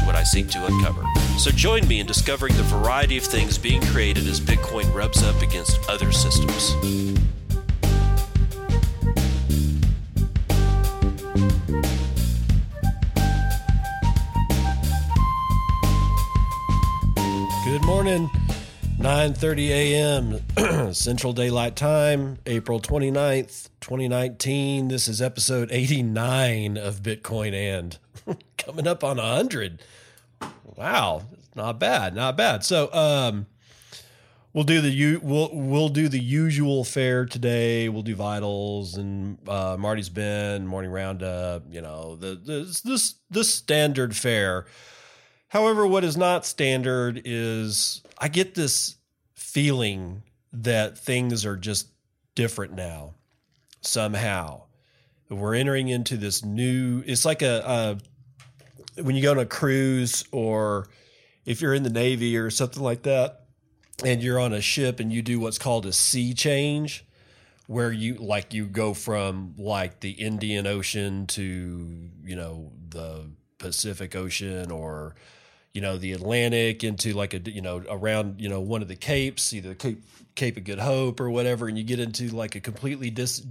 is what I seek to uncover. So join me in discovering the variety of things being created as Bitcoin rubs up against other systems. Good morning. 9:30 a.m. Central Daylight Time, April 29th, 2019. This is episode 89 of Bitcoin and coming up on 100. Wow, not bad, not bad. So, um we'll do the we'll we'll do the usual fare today. We'll do vitals and uh, Marty's Bent morning roundup. You know the this this the standard fare. However, what is not standard is I get this feeling that things are just different now. Somehow, we're entering into this new. It's like a, a when you go on a cruise or if you're in the Navy or something like that and you're on a ship and you do what's called a sea change where you like you go from like the Indian Ocean to you know the Pacific Ocean or you know the Atlantic into like a you know around you know one of the capes either Cape Cape of Good Hope or whatever and you get into like a completely dis-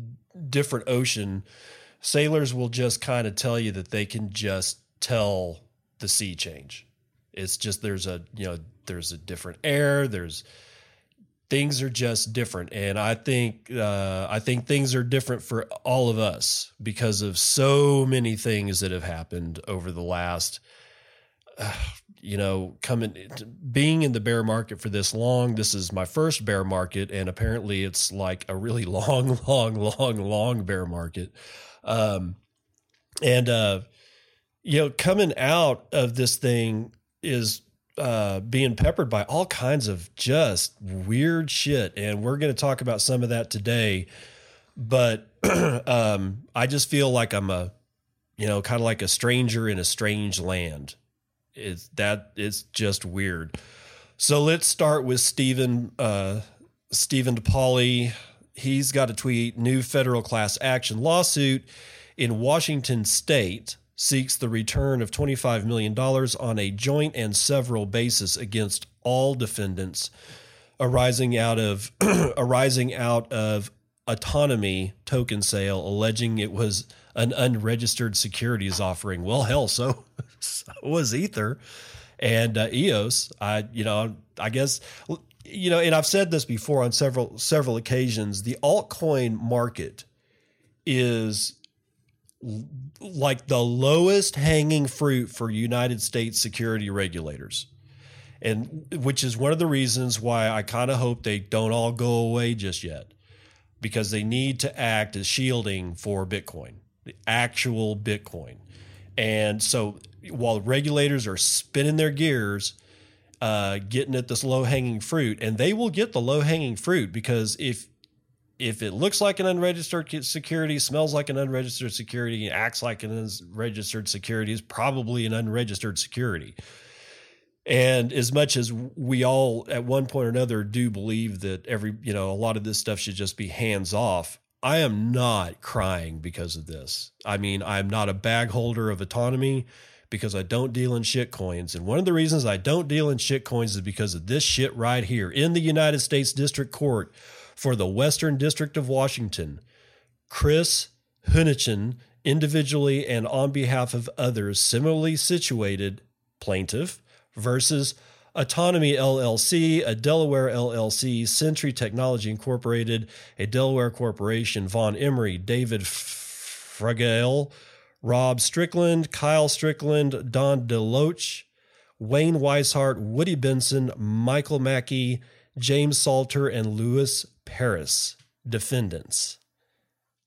different ocean sailors will just kind of tell you that they can just tell the sea change it's just there's a you know there's a different air. There's things are just different, and I think uh, I think things are different for all of us because of so many things that have happened over the last. Uh, you know, coming being in the bear market for this long. This is my first bear market, and apparently it's like a really long, long, long, long bear market. Um, and uh, you know, coming out of this thing is uh, being peppered by all kinds of just weird shit, and we're going to talk about some of that today. But um, I just feel like I'm a, you know, kind of like a stranger in a strange land. It's that it's just weird. So let's start with Stephen uh, Stephen D. Palley. He's got a tweet: new federal class action lawsuit in Washington State seeks the return of $25 million on a joint and several basis against all defendants arising out of arising out of Atonomi token sale alleging it was an unregistered securities offering. Well hell so, so was ether and uh, eos. I you know i guess you know and i've said this before on several several occasions. The altcoin market is like the lowest hanging fruit for United States security regulators. And which is one of the reasons why I kind of hope they don't all go away just yet because they need to act as shielding for Bitcoin, the actual Bitcoin. And so while regulators are spinning their gears, uh, getting at this low hanging fruit, and they will get the low hanging fruit because if if it looks like an unregistered security, smells like an unregistered security, acts like an unregistered security, is probably an unregistered security. And as much as we all at one point or another do believe that every, you know, a lot of this stuff should just be hands off, I am not crying because of this. I mean, I'm not a bag holder of Atonomi because I don't deal in shit coins. And one of the reasons I don't deal in shit coins is because of this shit right here in the United States District Court for the Western District of Washington, Chris Hunichen, individually and on behalf of others similarly situated plaintiff versus Atonomi LLC, a Delaware LLC, Century Technology Incorporated, a Delaware corporation, Vaughan Emery, David Fragale, Rob Strickland, Kyle Strickland, Don DeLoach, Wayne Wisehart, Woody Benson, Michael Mackey, James Salter, and Louis Paris defendants.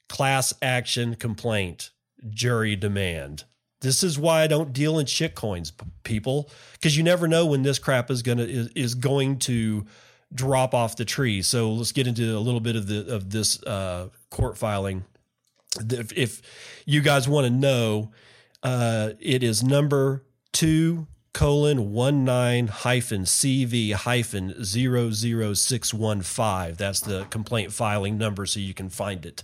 Class action complaint, jury demand. This is why I don't deal in shit coins, people, because you never know when this crap is gonna is, is going to drop off the tree. So let's get into a little bit of the of this uh, court filing. If, if you guys want to know, uh, it is number two colon one nine hyphen CV hyphen zero zero six one five. That's the complaint filing number, so you can find it.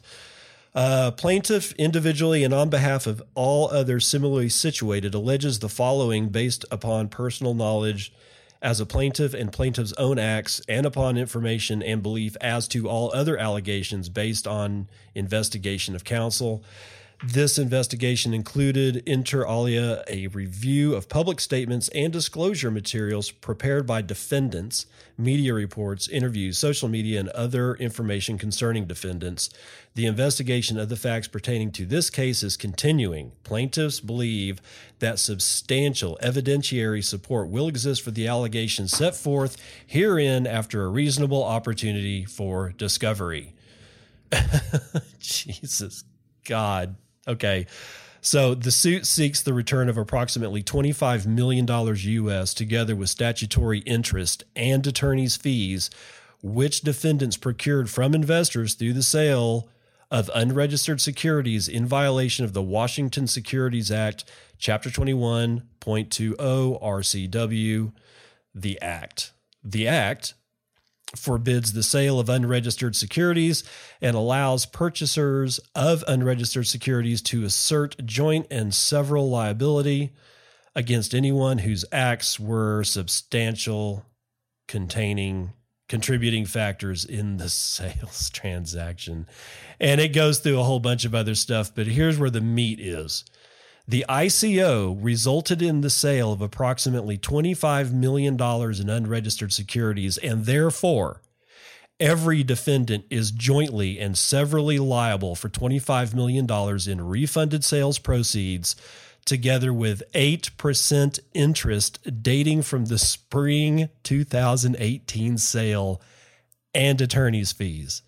Uh, plaintiff, individually and on behalf of all others similarly situated, alleges the following based upon personal knowledge as a plaintiff and plaintiff's own acts and upon information and belief as to all other allegations based on investigation of counsel. This investigation included, inter alia, a review of public statements and disclosure materials prepared by defendants, media reports, interviews, social media, and other information concerning defendants. The investigation of the facts pertaining to this case is continuing. Plaintiffs believe that substantial evidentiary support will exist for the allegations set forth herein after a reasonable opportunity for discovery. Jesus God. Okay. So the suit seeks the return of approximately $25 million US together with statutory interest and attorney's fees, which defendants procured from investors through the sale of unregistered securities in violation of the Washington Securities Act, Chapter 21.20 RCW, the Act. The Act forbids the sale of unregistered securities and allows purchasers of unregistered securities to assert joint and several liability against anyone whose acts were substantial containing contributing factors in the sales transaction. And it goes through a whole bunch of other stuff, but here's where the meat is. The ICO resulted in the sale of approximately $25 million in unregistered securities, and therefore, every defendant is jointly and severally liable for $25 million in refunded sales proceeds, together with 8% interest dating from the spring 2018 sale and attorney's fees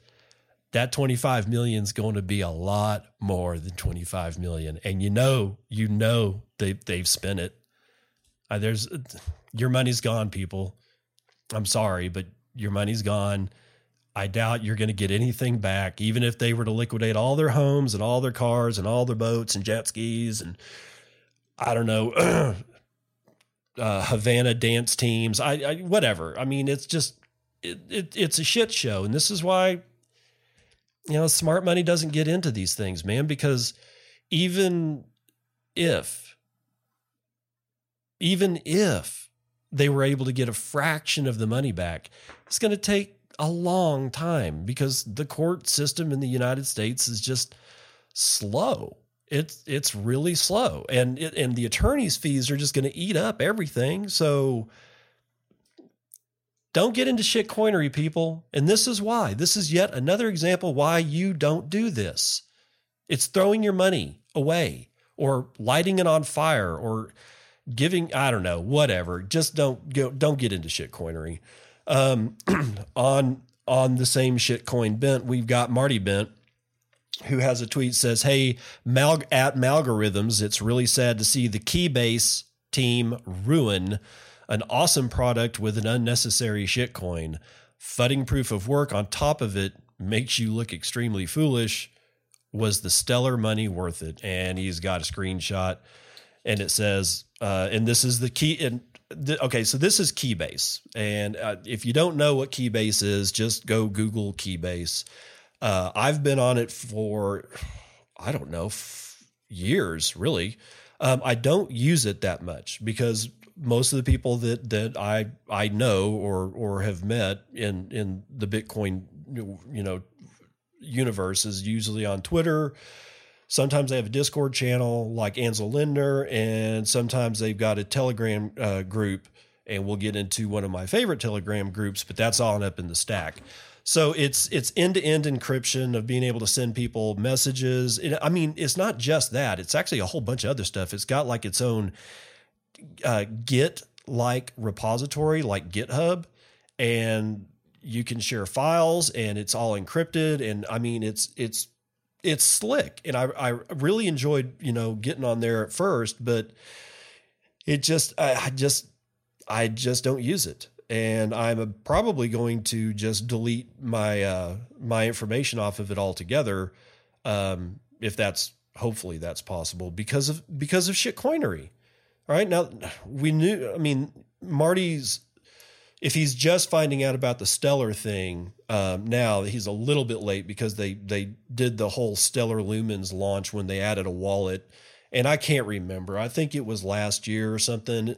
that 25 million is going to be a lot more than 25 million. And you know you know they they've spent it. Uh, there's your money's gone people. I'm sorry but your money's gone. I doubt you're going to get anything back even if they were to liquidate all their homes and all their cars and all their boats and jet skis and i don't know uh, havana dance teams. I, I whatever. I mean it's just it, it, it's a shit show. And this is why you know, smart money doesn't get into these things, man, because even if, even if they were able to get a fraction of the money back, it's going to take a long time because the court system in the United States is just slow. It's it's really slow, and it, and the attorney's fees are just going to eat up everything. So don't get into shit coinery, people. And this is why. This is yet another example why you don't do this. It's throwing your money away or lighting it on fire or giving, I don't know, whatever. Just don't go, don't get into shit coinery. Um, on on the same shit coin bent, we've got Marty Bent, who has a tweet says, Hey, Mal- at Malgorithms, it's really sad to see the Keybase team ruin an awesome product with an unnecessary shitcoin. Fudding proof of work on top of it makes you look extremely foolish. Was the stellar money worth it? And he's got a screenshot and it says, uh, and this is the key. And the, okay, so this is Keybase. And uh, if you don't know what Keybase is, just go Google Keybase. Uh, I've been on it for, I don't know, f- years, really. Um, I don't use it that much because most of the people that that I I know or or have met in in the Bitcoin you know universe is usually on Twitter. Sometimes they have a Discord channel like Ansel Lindner, and sometimes they've got a Telegram uh, group. And we'll get into one of my favorite Telegram groups, but that's all up in the stack. So it's it's end to end encryption of being able to send people messages. I mean, it's not just that; it's actually a whole bunch of other stuff. It's got like its own uh, Git like repository like GitHub, and you can share files, and it's all encrypted. And I mean, it's it's it's slick, and I I really enjoyed you know getting on there at first, but it just I, I just I just don't use it. and I'm probably going to just delete my uh, my information off of it altogether, um, if that's hopefully that's possible because of because of shitcoinery. All right, now we knew. I mean, Marty's if he's just finding out about the Stellar thing um, now, he's a little bit late because they they did the whole Stellar Lumens launch when they added a wallet, and I can't remember. I think it was last year or something. A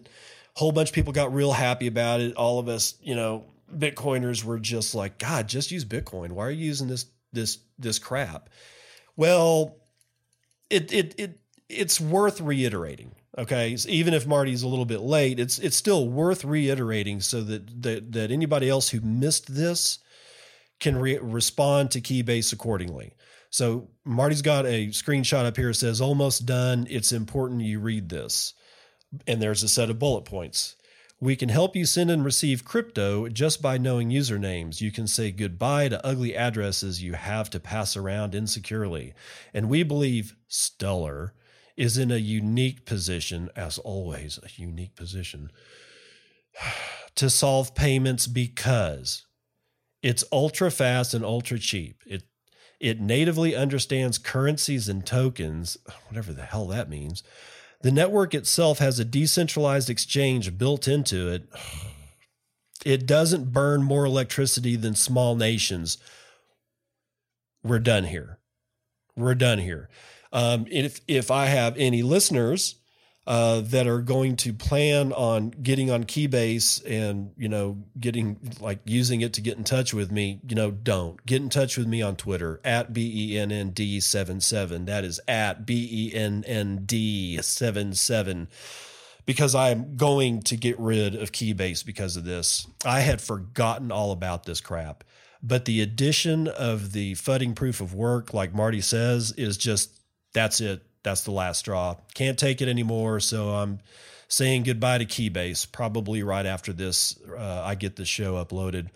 whole bunch of people got real happy about it. All of us, you know, Bitcoiners were just like, God, just use Bitcoin. Why are you using this this this crap? Well, it it it it's worth reiterating Okay, so even if Marty's a little bit late, it's it's still worth reiterating so that that, that anybody else who missed this can re- respond to Keybase accordingly. So Marty's got a screenshot up here that says almost done. It's important you read this. And there's a set of bullet points. We can help you send and receive crypto just by knowing usernames. You can say goodbye to ugly addresses you have to pass around insecurely. And we believe Stellar is in a unique position, as always, a unique position to solve payments because it's ultra fast and ultra cheap. It it natively understands currencies and tokens, whatever the hell that means. The network itself has a decentralized exchange built into it. It doesn't burn more electricity than small nations. We're done here. We're done here. Um, if if I have any listeners uh, that are going to plan on getting on Keybase and you know getting like using it to get in touch with me, you know, don't get in touch with me on Twitter at b e n n d seven seven. That is at b e n n d seven seven. Because I'm going to get rid of Keybase because of this. I had forgotten all about this crap. But the addition of the fudding proof of work, like Marty says, is just that's it. That's the last straw. Can't take it anymore. So I'm saying goodbye to Keybase. Probably right after this, uh, I get the show uploaded.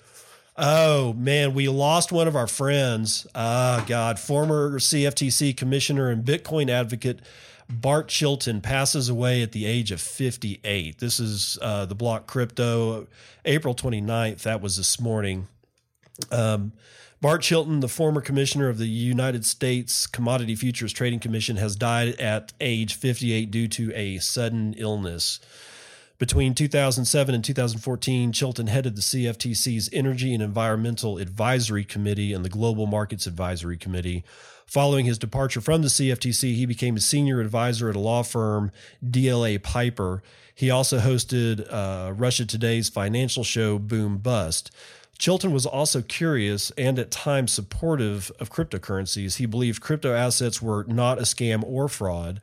Oh man, we lost one of our friends. Ah, God, former CFTC commissioner and Bitcoin advocate Bart Chilton passes away at the age of 58. This is uh, the block crypto, April 29th. That was this morning. Um, Bart Chilton, the former commissioner of the United States Commodity Futures Trading Commission, has died at age 58 due to a sudden illness. Between 2007 and 2014, Chilton headed the CFTC's Energy and Environmental Advisory Committee and the Global Markets Advisory Committee. Following his departure from the CFTC, he became a senior advisor at a law firm, DLA Piper. He also hosted uh, Russia Today's financial show, Boom Bust. Chilton was also curious and at times supportive of cryptocurrencies. He believed crypto assets were not a scam or fraud,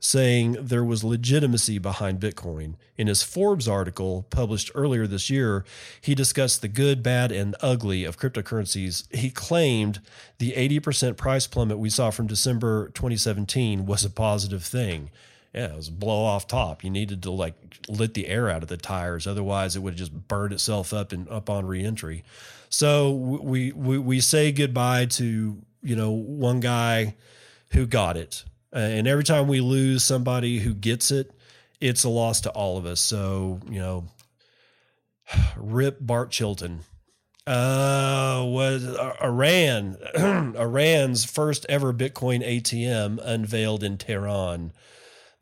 saying there was legitimacy behind Bitcoin. In his Forbes article published earlier this year, he discussed the good, bad, and ugly of cryptocurrencies. He claimed the 80% price plummet we saw from December 2017 was a positive thing yeah, it was blow off top. You needed to like let the air out of the tires, otherwise it would have just burned itself up and up on reentry. So we we we say goodbye to you know one guy who got it, and every time we lose somebody who gets it, it's a loss to all of us. So you know, rip Bart Chilton. Uh, was Iran Iran's first ever Bitcoin ATM unveiled in Tehran.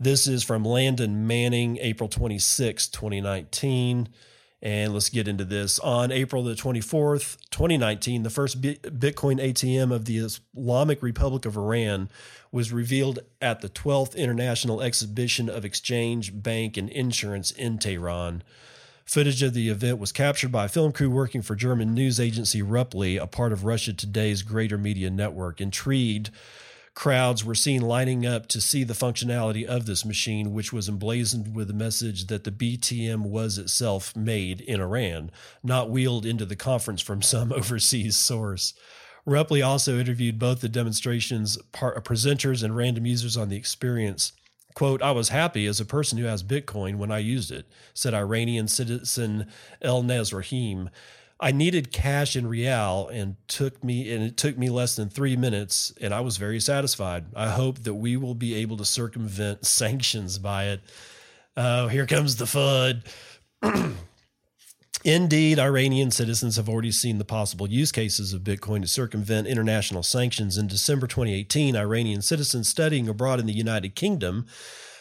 This is from Landon Manning, April 26, 2019. And let's get into this. On April the 24th, 2019, the first Bitcoin ATM of the Islamic Republic of Iran was revealed at the 12th International Exhibition of Exchange, Bank, and Insurance in Tehran. Footage of the event was captured by a film crew working for German news agency Ruptly, a part of Russia Today's greater media network. Intrigued crowds were seen lining up to see the functionality of this machine, which was emblazoned with the message that the BTM was itself made in Iran, not wheeled into the conference from some overseas source. Ruptly also interviewed both the demonstration's presenters and random users on the experience. Quote, I was happy as a person who has Bitcoin when I used it, said Iranian citizen El Nazrahim. I needed cash in real and took me and it took me less than three minutes and I was very satisfied. I hope that we will be able to circumvent sanctions by it. Oh, here comes the FUD. Indeed, Iranian citizens have already seen the possible use cases of Bitcoin to circumvent international sanctions. In December 2018, Iranian citizens studying abroad in the United Kingdom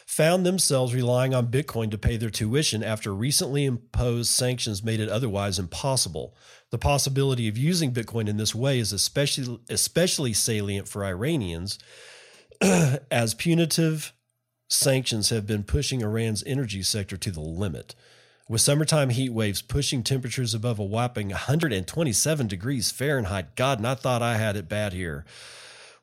found themselves relying on Bitcoin to pay their tuition after recently imposed sanctions made it otherwise impossible. The possibility of using Bitcoin in this way is especially especially salient for Iranians as punitive sanctions have been pushing Iran's energy sector to the limit. With summertime heat waves pushing temperatures above a whopping 127 degrees Fahrenheit. God, and I thought I had it bad here.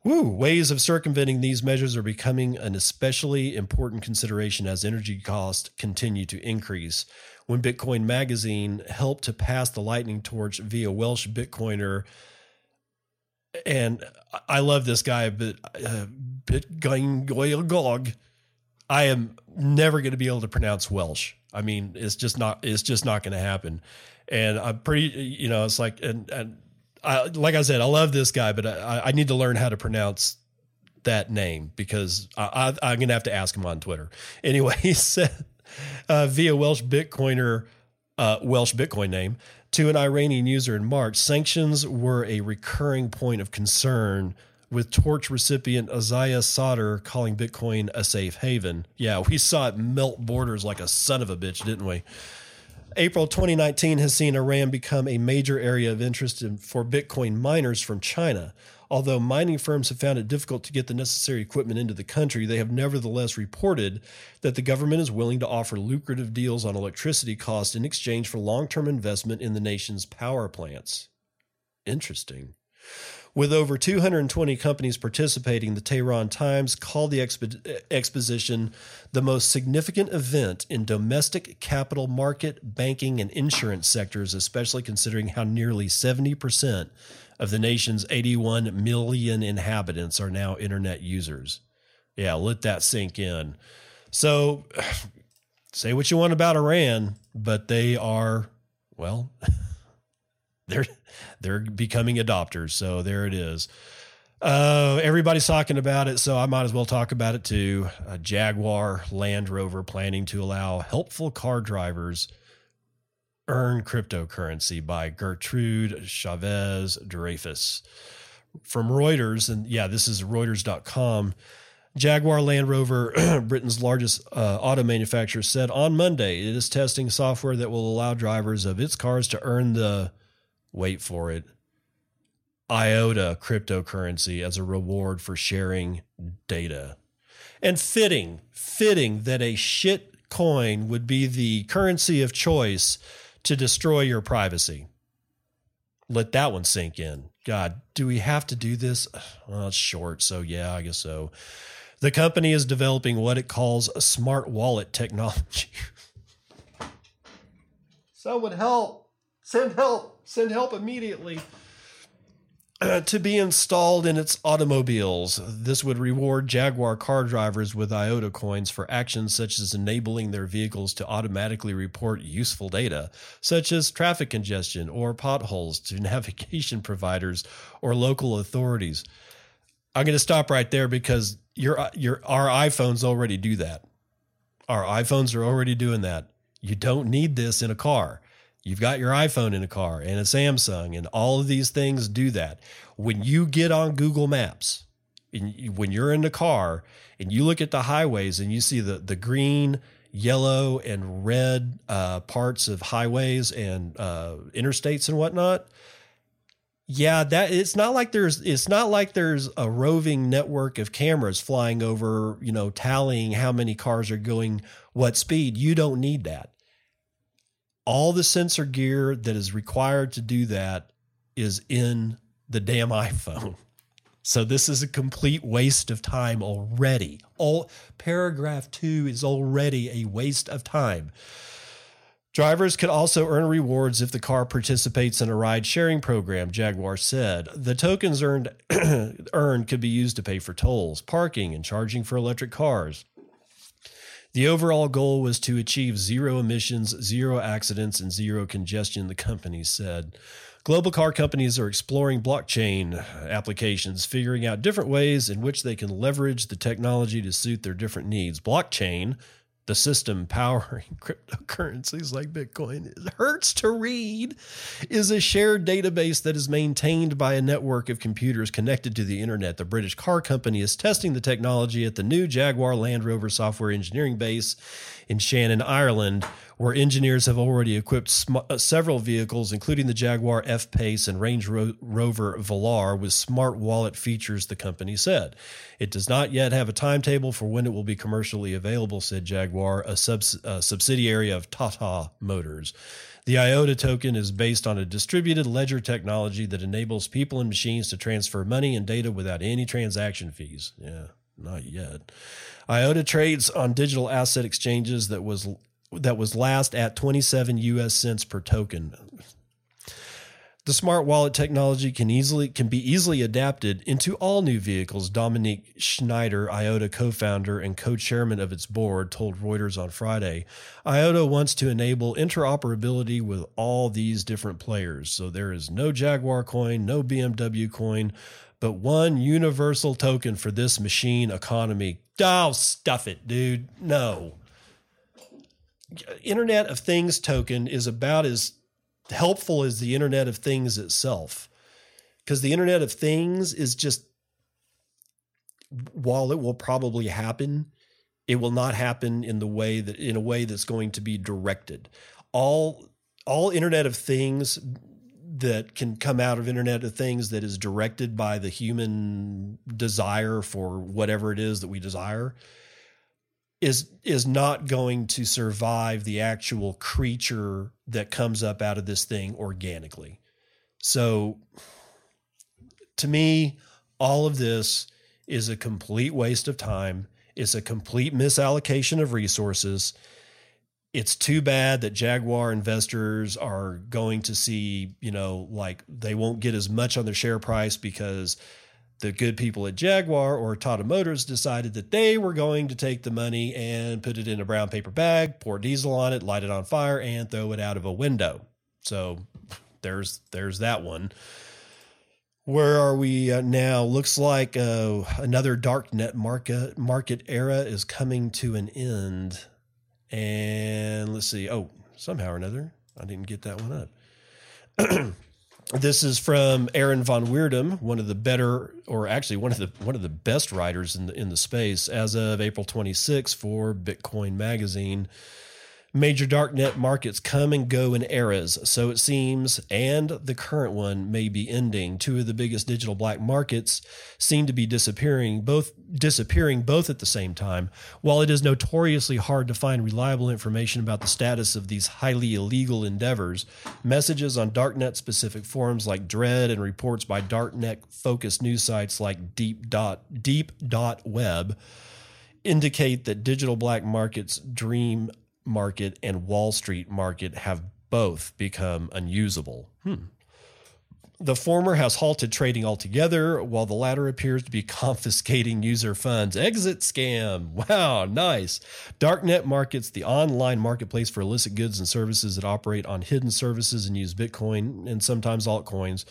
Woo, ways of circumventing these measures are becoming an especially important consideration as energy costs continue to increase. When Bitcoin Magazine helped to pass the lightning torch via Welsh Bitcoiner, and I love this guy, but uh, Bitcoin Gog. I am never going to be able to pronounce Welsh. I mean, it's just not. It's just not going to happen. And I'm pretty. You know, it's like and and Like I said, I love this guy, but I, I need to learn how to pronounce that name because I, am going to have to ask him on Twitter. Anyway, he said uh, via Welsh Bitcoiner, uh, Welsh Bitcoin name to an Iranian user in March, sanctions were a recurring point of concern. With torch recipient Azaya Sadr calling Bitcoin a safe haven. Yeah, we saw it melt borders like a son of a bitch, didn't we? April 2019 has seen Iran become a major area of interest in, for Bitcoin miners from China. Although mining firms have found it difficult to get the necessary equipment into the country, they have nevertheless reported that the government is willing to offer lucrative deals on electricity costs in exchange for long term investment in the nation's power plants. Interesting. With over 220 companies participating, the Tehran Times called the expo- exposition the most significant event in domestic capital market, banking, and insurance sectors, especially considering how nearly 70% of the nation's 81 million inhabitants are now internet users. Yeah, let that sink in. So, say what you want about Iran, but they are, well, they're they're becoming adopters. So there it is. Uh, everybody's talking about it, so I might as well talk about it too. Jaguar Land Rover planning to allow helpful car drivers earn cryptocurrency by Gertrude Chavez Dreyfuss from Reuters. And yeah, this is Reuters.com. Jaguar Land Rover, Britain's largest uh, auto manufacturer, said on Monday it is testing software that will allow drivers of its cars to earn the wait for it, IOTA cryptocurrency as a reward for sharing data. And fitting, fitting that a shit coin would be the currency of choice to destroy your privacy. Let that one sink in. God, do we have to do this? Well, it's short, so yeah, I guess so. The company is developing what it calls a smart wallet technology. Someone help! Send help! Send help immediately. Uh, to be installed in its automobiles. This would reward Jaguar car drivers with IOTA coins for actions such as enabling their vehicles to automatically report useful data, such as traffic congestion or potholes, to navigation providers or local authorities. I'm going to stop right there because your your our iPhones already do that. Our iPhones are already doing that. You don't need this in a car. You've got your iPhone in a car and a Samsung, and all of these things do that. When you get on Google Maps, when you're in the car and you look at the highways and you see the, the green, yellow, and red uh, parts of highways and uh, interstates and whatnot, yeah, that it's not like there's it's not like there's a roving network of cameras flying over, you know, tallying how many cars are going what speed. You don't need that all the sensor gear that is required to do that is in the damn iPhone. So this is a complete waste of time already. All paragraph 2 is already a waste of time. Drivers could also earn rewards if the car participates in a ride sharing program, Jaguar said. The tokens earned earned could be used to pay for tolls, parking, and charging for electric cars. The overall goal was to achieve zero emissions, zero accidents, and zero congestion, the company said. Global car companies are exploring blockchain applications, figuring out different ways in which they can leverage the technology to suit their different needs. Blockchain, the system powering cryptocurrencies like Bitcoin, it hurts to read, is a shared database that is maintained by a network of computers connected to the internet. The British car company is testing the technology at the new Jaguar Land Rover software engineering base in Shannon, Ireland, where engineers have already equipped sm- uh, several vehicles, including the Jaguar F Pace and Range Ro- Rover Velar, with smart wallet features, the company said. It does not yet have a timetable for when it will be commercially available, said Jaguar, a, a subsidiary of Tata Motors. The IOTA token is based on a distributed ledger technology that enables people and machines to transfer money and data without any transaction fees. Yeah, not yet. IOTA trades on digital asset exchanges that was that was last at 27 US cents per token. The smart wallet technology can easily can be easily adapted into all new vehicles. Dominique Schneider, IOTA co-founder and co-chairman of its board, told Reuters on Friday. IOTA wants to enable interoperability with all these different players. So there is no Jaguar coin, no BMW coin, but one universal token for this machine economy Oh, stuff it, dude. No. Internet of Things token is about as helpful as the Internet of Things itself. Because the Internet of Things is just, while it will probably happen, it will not happen in the way that in a way that's going to be directed. All all Internet of Things that can come out of internet of things that is directed by the human desire for whatever it is that we desire is is not going to survive the actual creature that comes up out of this thing organically. So to me all of this is a complete waste of time. It's a complete misallocation of resources. It's too bad that Jaguar investors are going to see, you know, like they won't get as much on their share price because the good people at Jaguar or Tata Motors decided that they were going to take the money and put it in a brown paper bag, pour diesel on it, light it on fire, and throw it out of a window. So there's there's that one. Where are we uh, now? Looks like uh, another dark net market market era is coming to an end. And let's see. Oh, somehow or another, I didn't get that one up. this is from Aaron von Wirdum, one of the better, or actually one of the one of the best writers in the in the space, as of April 26 for Bitcoin Magazine. Major darknet markets come and go in eras, so it seems, and the current one may be ending. Two of the biggest digital black markets seem to be disappearing, both disappearing both at the same time. While it is notoriously hard to find reliable information about the status of these highly illegal endeavors, messages on darknet specific forums like Dread and reports by darknet focused news sites like Deep Dot Deep Dot Web indicate that digital black markets dream market and Wall Street market have both become unusable. Hmm. The former has halted trading altogether, while the latter appears to be confiscating user funds. Exit scam. Wow, nice. Darknet markets, the online marketplace for illicit goods and services that operate on hidden services and use Bitcoin and sometimes altcoins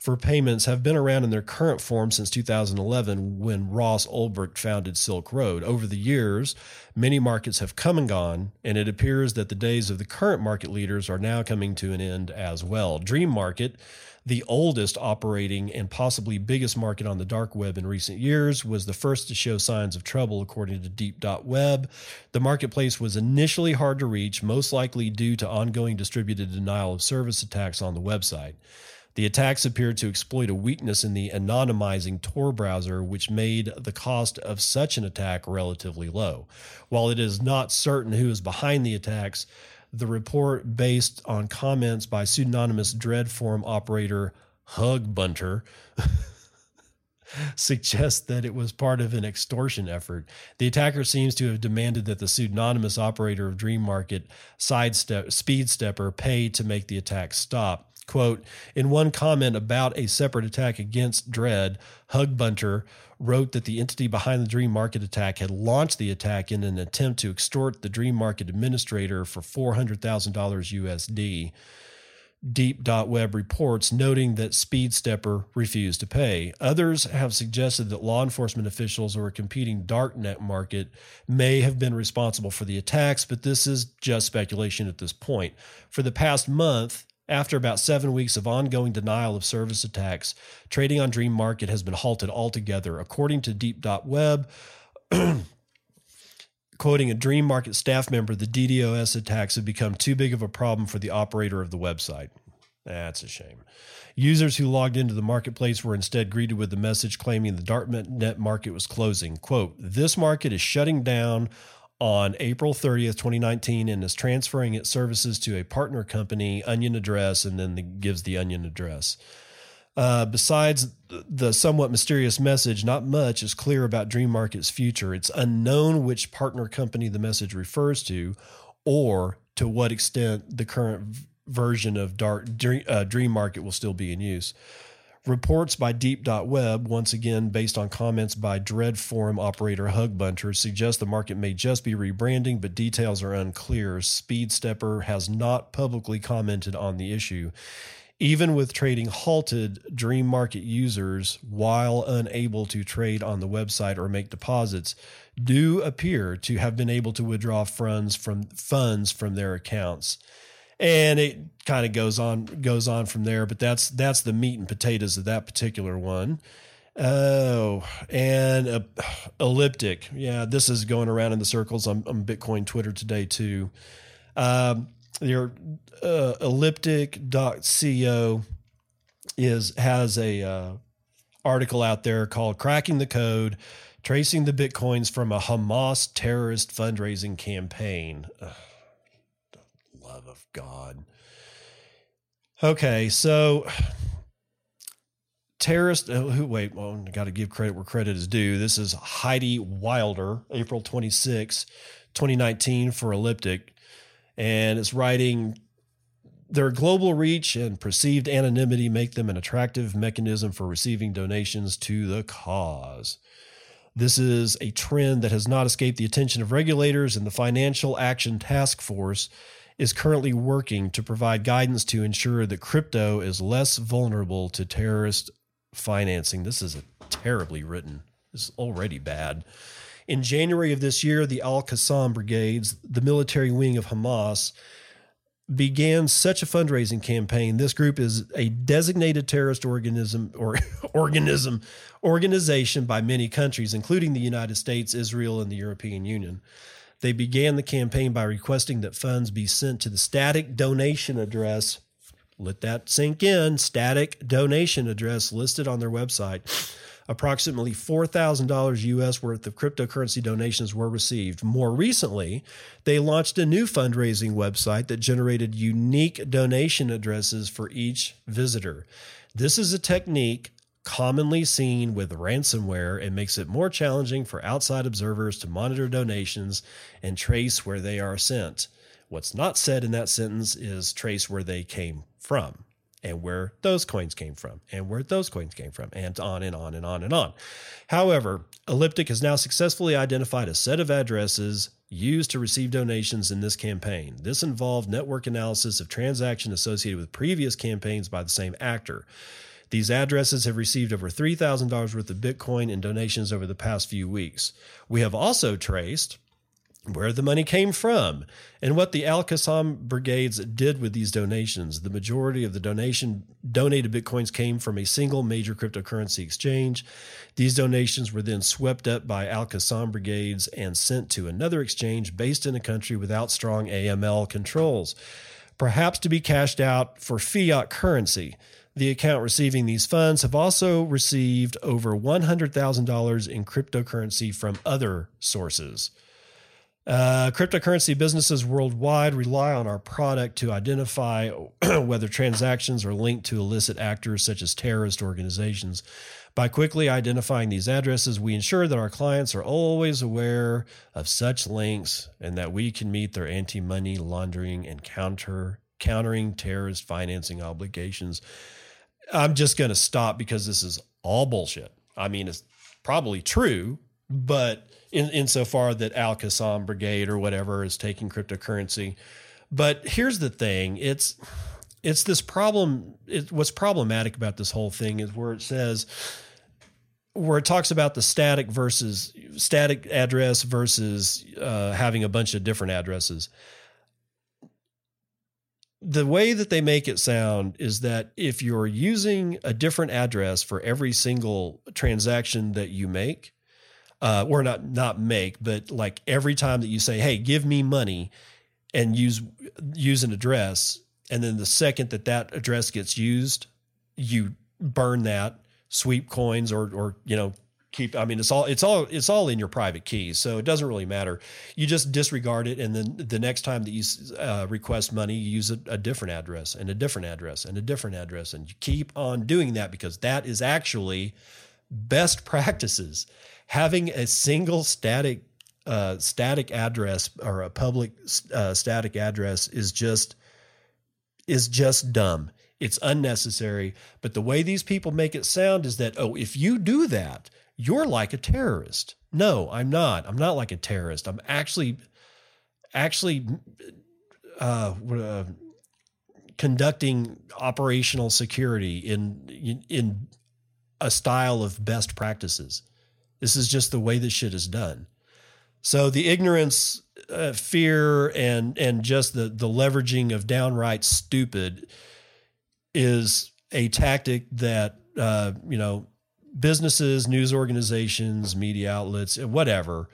for payments have been around in their current form since 2011 when Ross Ulbricht founded Silk Road. Over the years, many markets have come and gone, and it appears that the days of the current market leaders are now coming to an end as well. Dream Market, the oldest operating and possibly biggest market on the dark web in recent years, was the first to show signs of trouble, according to Deep.web. The marketplace was initially hard to reach, most likely due to ongoing distributed denial of service attacks on the website. The attacks appeared to exploit a weakness in the anonymizing Tor browser, which made the cost of such an attack relatively low. While it is not certain who is behind the attacks, the report, based on comments by pseudonymous Dread forum operator Hug Bunter, suggests that it was part of an extortion effort. The attacker seems to have demanded that the pseudonymous operator of Dream Market, Sidestep, Speedstepper, pay to make the attack stop. Quote, in one comment about a separate attack against Dread, Hugbunter wrote that the entity behind the Dream Market attack had launched the attack in an attempt to extort the Dream Market administrator for $400,000 USD. Deep.web reports noting that Speedstepper refused to pay. Others have suggested that law enforcement officials or a competing darknet market may have been responsible for the attacks, but this is just speculation at this point. For the past month, after about seven weeks of ongoing denial of service attacks, trading on Dream Market has been halted altogether. According to Deep.web, quoting a Dream Market staff member, the DDoS attacks have become too big of a problem for the operator of the website. That's a shame. Users who logged into the marketplace were instead greeted with a message claiming the darknet Net market was closing. Quote, this market is shutting down on April 30th, 2019, and is transferring its services to a partner company, Onion Address, and then the, gives the Onion address. Uh, besides the somewhat mysterious message, not much is clear about Dream Market's future. It's unknown which partner company the message refers to, or to what extent the current version of Dark Dream, uh, Dream Market will still be in use. Reports by Deep.web, once again based on comments by Dread Forum operator Hugbunter, suggest the market may just be rebranding, but details are unclear. Speedstepper has not publicly commented on the issue even with trading halted, Dream Market users, while unable to trade on the website or make deposits, do appear to have been able to withdraw funds from funds from their accounts. And it kind of goes on goes on from there, but that's that's the meat and potatoes of that particular one. Oh, and elliptic. Yeah, this is going around in the circles on, on Bitcoin Twitter today too. Um, your uh, elliptic.co is has a uh, article out there called cracking the code tracing the bitcoins from a hamas terrorist fundraising campaign Ugh, love of god. Okay so terrorist uh, who wait well i got to give credit where credit is due. This is heidi wilder april 26 2019 for elliptic. And it's writing their global reach and perceived anonymity make them an attractive mechanism for receiving donations to the cause. This is a trend that has not escaped the attention of regulators, and the Financial Action Task Force is currently working to provide guidance to ensure that crypto is less vulnerable to terrorist financing. This is terribly written. It's already bad. In January of this year, the Al Qassam Brigades, the military wing of Hamas, began such a fundraising campaign. This group is a designated terrorist organism or organism organization by many countries, including the United States, Israel, and the European Union. They began the campaign by requesting that funds be sent to the static donation address. Let that sink in. Static donation address listed on their website approximately $4,000 US worth of cryptocurrency donations were received. More recently, they launched a new fundraising website that generated unique donation addresses for each visitor. This is a technique commonly seen with ransomware and makes it more challenging for outside observers to monitor donations and trace where they are sent. What's not said in that sentence is trace where they came from and where those coins came from and where those coins came from and on and on and on and on. However, Elliptic has now successfully identified a set of addresses used to receive donations in this campaign. This involved network analysis of transactions associated with previous campaigns by the same actor. These addresses have received over $3,000 worth of Bitcoin in donations over the past few weeks. We have also traced where the money came from and what the Al Qassam brigades did with these donations. The majority of the donation donated bitcoins came from a single major cryptocurrency exchange. These donations were then swept up by Al Qassam brigades and sent to another exchange based in a country without strong AML controls, perhaps to be cashed out for fiat currency. The account receiving these funds have also received over $100,000 in cryptocurrency from other sources. Uh, cryptocurrency businesses worldwide rely on our product to identify whether transactions are linked to illicit actors such as terrorist organizations. By quickly identifying these addresses, we ensure that our clients are always aware of such links and that we can meet their anti money laundering and counter countering terrorist financing obligations. I'm just going to stop because this is all bullshit. I mean, it's probably true, but in insofar that Al Qassam Brigade or whatever is taking cryptocurrency. But here's the thing: it's it's this problem. It, what's problematic about this whole thing is where it says, where it talks about the static versus static address versus uh, having a bunch of different addresses. The way that they make it sound is that if you're using a different address for every single transaction that you make, uh, or not not make, but like every time that you say, "Hey, give me money," and use use an address, and then the second that that address gets used, you burn that, sweep coins, or or you know keep i mean it's all it's all it's all in your private keys so it doesn't really matter you just disregard it and then the next time that you uh, request money you use a, a, different address and a different address and a different address and you keep on doing that because that is actually best practices having a single static uh, static address or a public uh, static address is just is just dumb. It's unnecessary. But the way these people make it sound is that oh, if you do that, you're like a terrorist. No, I'm not. I'm not like a terrorist. I'm actually actually uh, uh, conducting operational security in in a style of best practices. This is just the way this shit is done. So the ignorance, uh, fear, and and just the the leveraging of downright stupid is a tactic that uh, you know businesses, news organizations, media outlets, whatever.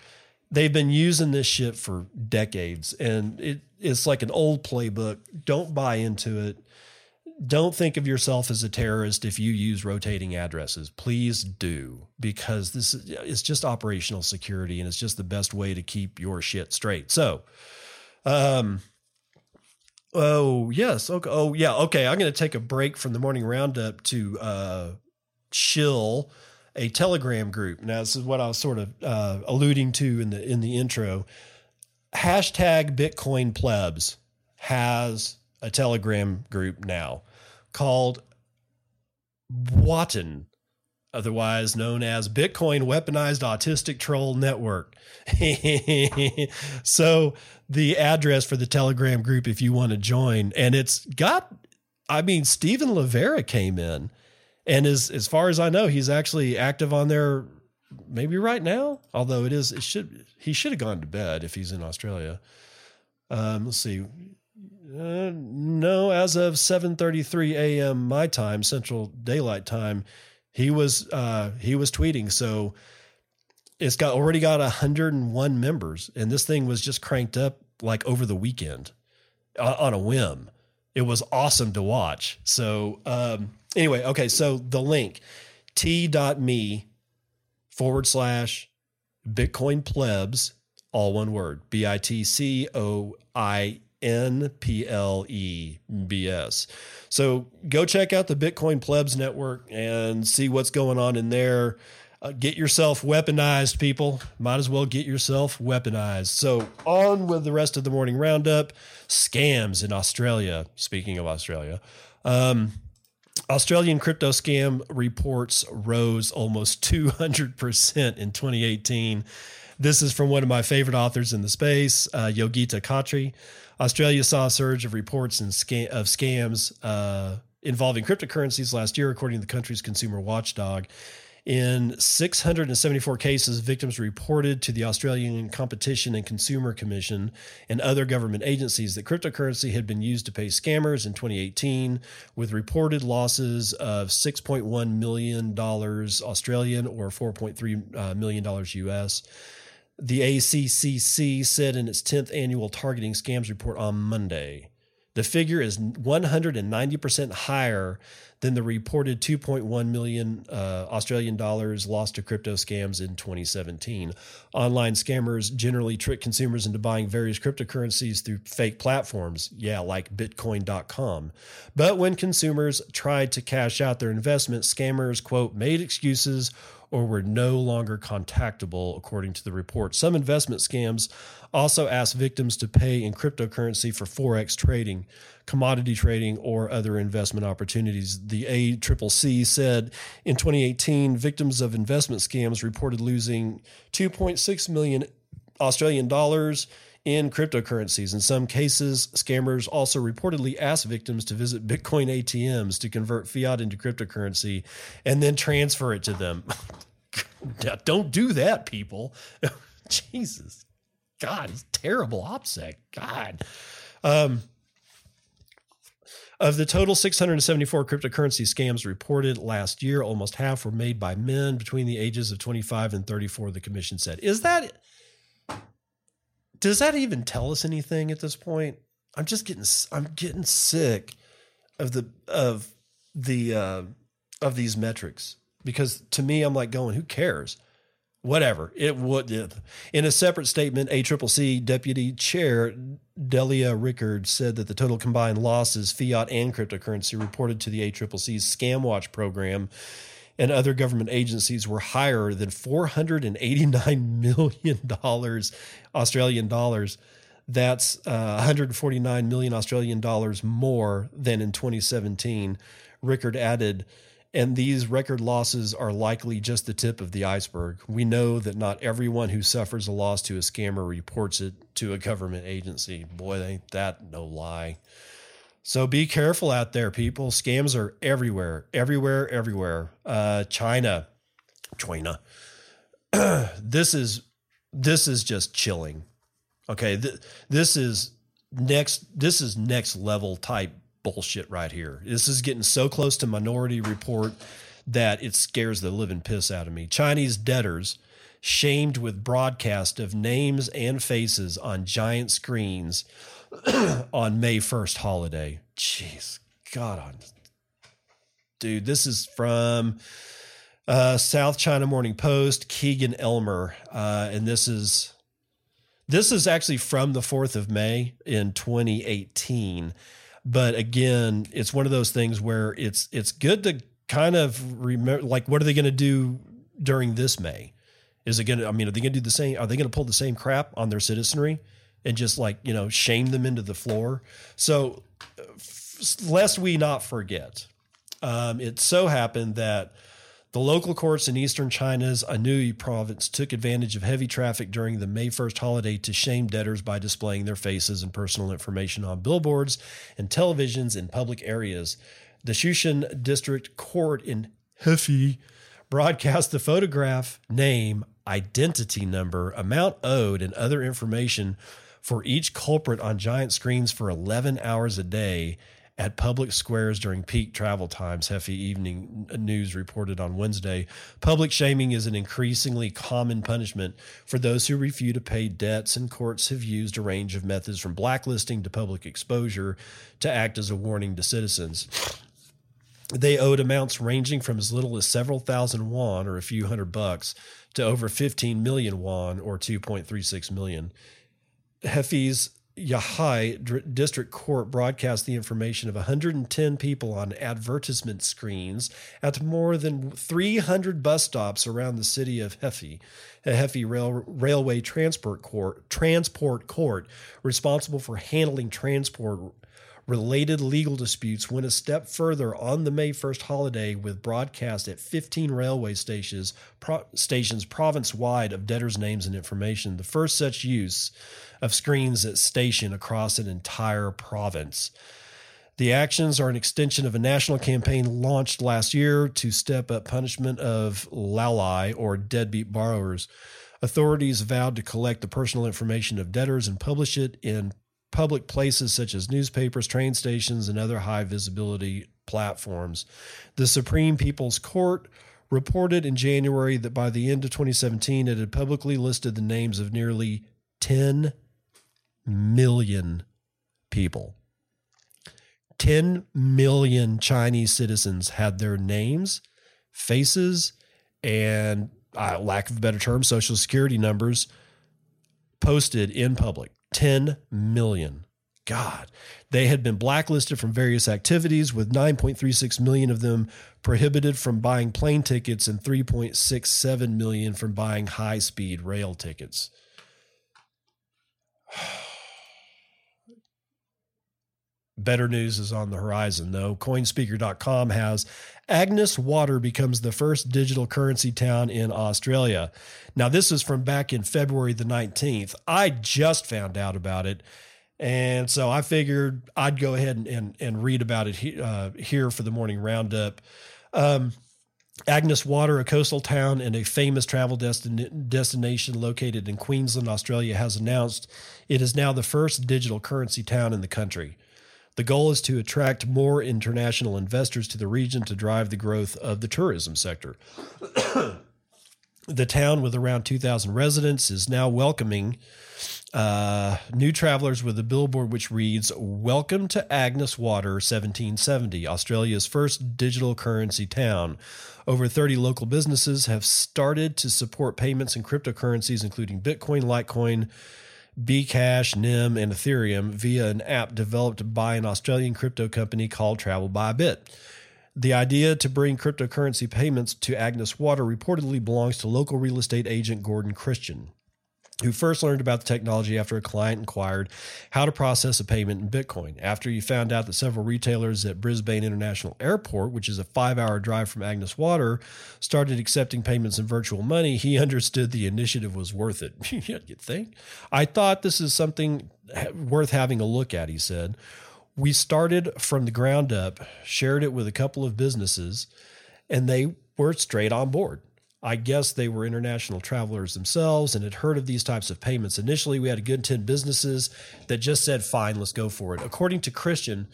They've been using this shit for decades, and it, it's like an old playbook. Don't buy into it don't think of yourself as a terrorist if you use rotating addresses. Please do, because this is just operational security and it's just the best way to keep your shit straight. So, um, oh, yes. Okay. Oh, yeah. Okay. I'm going to take a break from the morning roundup to uh, chill a telegram group. Now, this is what I was sort of uh, alluding to in the in the intro. Hashtag Bitcoin plebs has a Telegram group now called Watton, otherwise known as Bitcoin Weaponized Autistic Troll Network. so the address for the Telegram group, if you want to join, and it's got, I mean, Stephen Livera came in, and as as far as I know, he's actually active on there. Maybe right now, although it is, it should he should have gone to bed if he's in Australia. Um, let's see. Uh, no, as of 7:33 a.m. my time, Central Daylight Time, he was uh, he was tweeting. So it's got already got 101 members, and this thing was just cranked up like over the weekend uh, on a whim. It was awesome to watch. So um, anyway, okay, so the link t.me forward slash Bitcoin plebs, all one word, B I T C O I N P L E B S. So go check out the Bitcoin Plebs Network and see what's going on in there. Uh, get yourself weaponized, people. Might as well get yourself weaponized. So, on with the rest of the morning roundup. Scams in Australia. Speaking of Australia, um, Australian crypto scam reports rose almost 200% in 2018. This is from one of my favorite authors in the space, uh, Yogita Khatri. Australia saw a surge of reports and of scams uh, involving cryptocurrencies last year, according to the country's consumer watchdog. In 674 cases, victims reported to the Australian Competition and Consumer Commission and other government agencies that cryptocurrency had been used to pay scammers in 2018, with reported losses of $6.1 million Australian or $4.3 uh, million US. The ACCC said in its 10th annual targeting scams report on Monday. The figure is 190% higher than the reported 2.1 million uh, Australian dollars lost to crypto scams in 2017. Online scammers generally trick consumers into buying various cryptocurrencies through fake platforms, yeah, like bitcoin.com. But when consumers tried to cash out their investment, scammers, quote, made excuses or were no longer contactable, according to the report. Some investment scams also ask victims to pay in cryptocurrency for Forex trading, commodity trading, or other investment opportunities. The ACCC said in 2018, victims of investment scams reported losing 2.6 million Australian dollars in cryptocurrencies. In some cases, scammers also reportedly ask victims to visit Bitcoin ATMs to convert fiat into cryptocurrency and then transfer it to them. Don't do that, people. Jesus. God, he's terrible OPSEC. God. Um, of the total 674 cryptocurrency scams reported last year, almost half were made by men between the ages of 25 and 34, the commission said. Is that does that even tell us anything at this point? I'm just getting I'm getting sick of the of the uh, of these metrics because to me I'm like going, who cares? Whatever it would. In a separate statement, ACCC Deputy Chair Delia Rickard said that the total combined losses, fiat and cryptocurrency, reported to the ACCC's ScamWatch program and other government agencies were higher than $489 million Australian dollars. That's uh, 149 million Australian dollars more than in 2017. Rickard added, and these record losses are likely just the tip of the iceberg. We know that not everyone who suffers a loss to a scammer reports it to a government agency. Boy, ain't that no lie. So be careful out there, people. Scams are everywhere, everywhere, everywhere. Uh, China, China. this is this is just chilling. Okay, th- this is next. This is next level type bullshit right here. This is getting so close to Minority Report that it scares the living piss out of me. Chinese debtors shamed with broadcast of names and faces on giant screens on May 1st holiday. Jeez, God on dude, this is from uh, South China Morning Post, Keegan Elmer, uh, and this is this is actually from the 4th of May in 2018. But again, it's one of those things where it's it's good to kind of remember like what are they going to do during this May? Is it going to I mean, are they going to do the same are they going to pull the same crap on their citizenry? and just like you know shame them into the floor. So, lest we not forget, um, it so happened that the local courts in eastern China's Anhui province took advantage of heavy traffic during the May 1st holiday to shame debtors by displaying their faces and personal information on billboards and televisions in public areas. The Shushan District Court in Hefei broadcast the photograph, name, identity number, amount owed, and other information for each culprit on giant screens for 11 hours a day at public squares during peak travel times, Hefei Evening News reported on Wednesday. Public shaming is an increasingly common punishment for those who refuse to pay debts, and courts have used a range of methods from blacklisting to public exposure to act as a warning to citizens. They owed amounts ranging from as little as several thousand yuan or a few hundred bucks to over 15 million yuan or 2.36 million. Hefei's Yaohai District Court broadcast the information of 110 people on advertisement screens at more than 300 bus stops around the city of Hefei. A Rail, Railway Transport Court, Transport Court, responsible for handling transport related legal disputes went a step further on the May 1st holiday with broadcast at 15 railway stations, pro, stations province wide of debtors' names and information, the first such use of screens at station across an entire province. The actions are an extension of a national campaign launched last year to step up punishment of laolai or deadbeat borrowers. Authorities vowed to collect the personal information of debtors and publish it in public places such as newspapers, train stations, and other high visibility platforms. The Supreme People's Court reported in January that by the end of 2017, it had publicly listed the names of nearly 10 million people. 10 million Chinese citizens had their names, faces, and uh, lack of a better term, social security numbers posted in public. 10 million. God, they had been blacklisted from various activities, with 9.36 million of them prohibited from buying plane tickets and 3.67 million from buying high speed rail tickets. Better news is on the horizon, though. Coinspeaker.com has Agnes Water becomes the first digital currency town in Australia. Now, this is from back in February the 19th. I just found out about it. And so I figured I'd go ahead and, and, and read about it he, uh, here for the morning roundup. Um, Agnes Water, a coastal town and a famous travel destin- destination located in Queensland, Australia, has announced it is now the first digital currency town in the country. The goal is to attract more international investors to the region to drive the growth of the tourism sector. the town, with around 2,000 residents, is now welcoming uh, new travelers with a billboard which reads Welcome to Agnes Water 1770, Australia's first digital currency town. Over 30 local businesses have started to support payments in cryptocurrencies, including Bitcoin, Litecoin, Bcash, NIM, and Ethereum via an app developed by an Australian crypto company called Travel by Bit. The idea to bring cryptocurrency payments to Agnes Water reportedly belongs to local real estate agent Gordon Christian who first learned about the technology after a client inquired how to process a payment in Bitcoin. After he found out that several retailers at Brisbane International Airport, which is a five hour drive from Agnes Water, started accepting payments in virtual money, he understood the initiative was worth it. You'd think? I thought this is something worth having a look at, he said. We started from the ground up, shared it with a couple of businesses, and they were straight on board. I guess they were international travelers themselves and had heard of these types of payments. Initially, we had a good 10 businesses that just said, fine, let's go for it. According to Christian,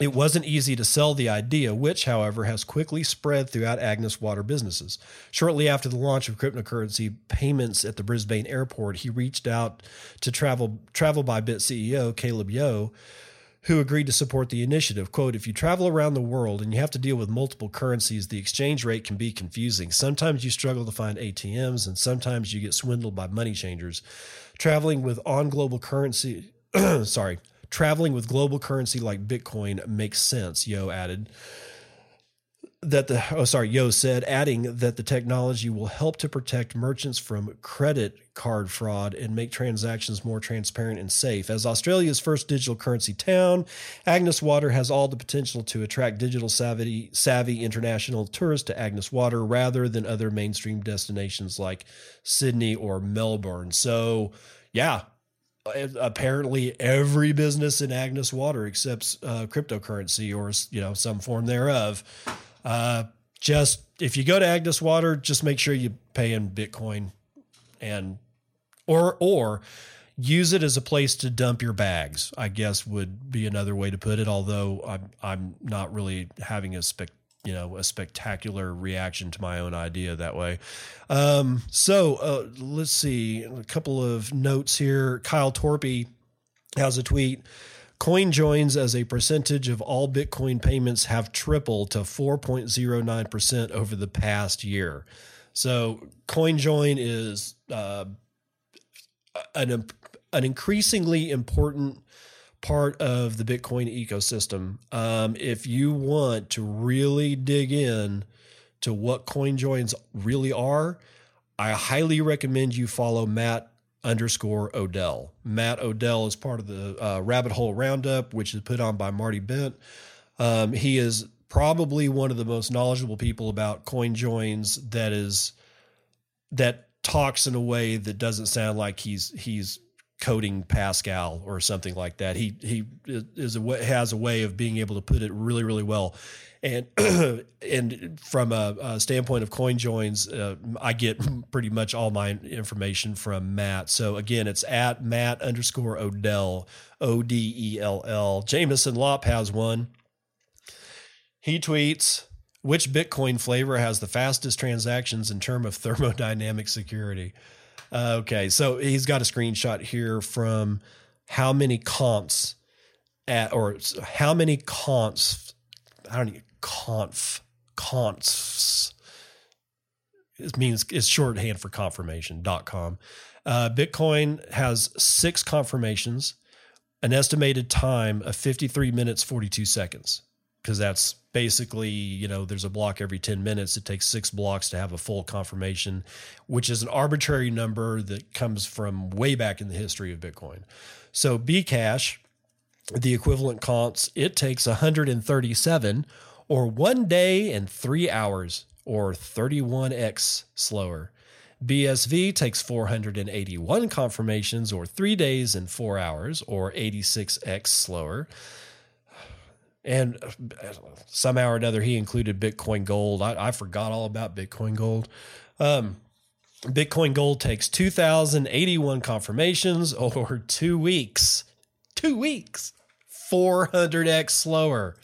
it wasn't easy to sell the idea, which, however, has quickly spread throughout Agnes Water businesses. Shortly after the launch of cryptocurrency payments at the Brisbane airport, he reached out to Travel Travel by Bit CEO Caleb Yeo who agreed to support the initiative. Quote, if you travel around the world and you have to deal with multiple currencies, the exchange rate can be confusing. Sometimes you struggle to find ATMs and sometimes you get swindled by money changers. Traveling with on global currency, sorry, traveling with global currency like Bitcoin makes sense, Yeo added that the oh sorry Yeo said adding that the technology will help to protect merchants from credit card fraud and make transactions more transparent and safe. As Australia's first digital currency town, Agnes Water has all the potential to attract digital savvy savvy international tourists to Agnes Water rather than other mainstream destinations like Sydney or Melbourne. So, yeah, apparently every business in Agnes Water accepts uh, cryptocurrency or you know some form thereof. Uh, just if you go to Agnes Water, just make sure you pay in Bitcoin and or or use it as a place to dump your bags. I guess would be another way to put it. Although I'm I'm not really having a spec you know a spectacular reaction to my own idea that way. Um, so uh, let's see a couple of notes here. Kyle Torpey has a tweet. CoinJoins as a percentage of all Bitcoin payments have tripled to 4.09% over the past year. So CoinJoin is uh, an, an increasingly important part of the Bitcoin ecosystem. Um, if you want to really dig in to what CoinJoins really are, I highly recommend you follow Matt underscore Odell. Matt Odell is part of the uh, Rabbit Hole Roundup, which is put on by Marty Bent. Um, he is probably one of the most knowledgeable people about coin joins that is that talks in a way that doesn't sound like he's he's coding Pascal or something like that. He he is a has a way of being able to put it really really well and and from a, a, standpoint of CoinJoins, uh, I get pretty much all my information from Matt. So again, it's at Matt underscore Odell O D E L L. Jameson Lopp has one. He tweets. Which Bitcoin flavor has the fastest transactions in term of thermodynamic security? Uh, okay, so he's got a screenshot here from how many comps at or how many comps I don't know, conf confs it means it's shorthand for confirmation.com. Uh, Bitcoin has six confirmations, an estimated time of 53 minutes, 42 seconds. Because that's basically, you know, there's a block every 10 minutes. It takes six blocks to have a full confirmation, which is an arbitrary number that comes from way back in the history of Bitcoin. So Bcash the equivalent comps, it takes 137 or one day and three hours or 31x slower. BSV takes 481 confirmations or three days and four hours or 86x slower. And somehow or another, he included Bitcoin Gold. I, I forgot all about Bitcoin Gold. Um, Bitcoin Gold takes 2,081 confirmations or two weeks. Two weeks. 400x slower.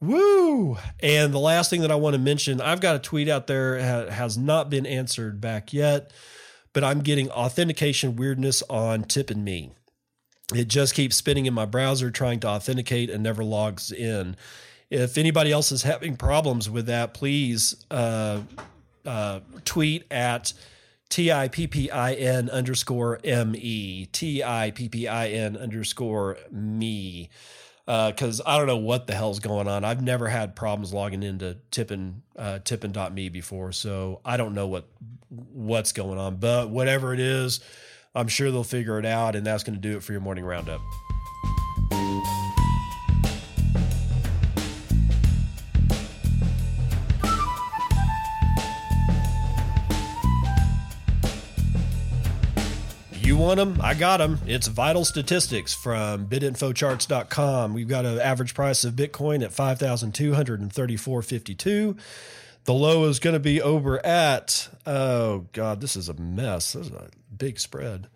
Woo! And the last thing that I want to mention, I've got a tweet out there has not been answered back yet, but I'm getting authentication weirdness on TippinMe. It just keeps spinning in my browser trying to authenticate and never logs in. If anybody else is having problems with that, please uh, uh, tweet at T I P P I N underscore M E. T I P P I N underscore me. Because uh, I don't know what the hell's going on. I've never had problems logging into tippin uh, tippin.me before, so I don't know what what's going on. But whatever it is, I'm sure they'll figure it out, and that's going to do it for your morning roundup. You want them? I got them. It's vital statistics from bitinfocharts.com. We've got an average price of Bitcoin at 5,234.52. The low is going to be over at, oh God, this is a mess. This is a big spread.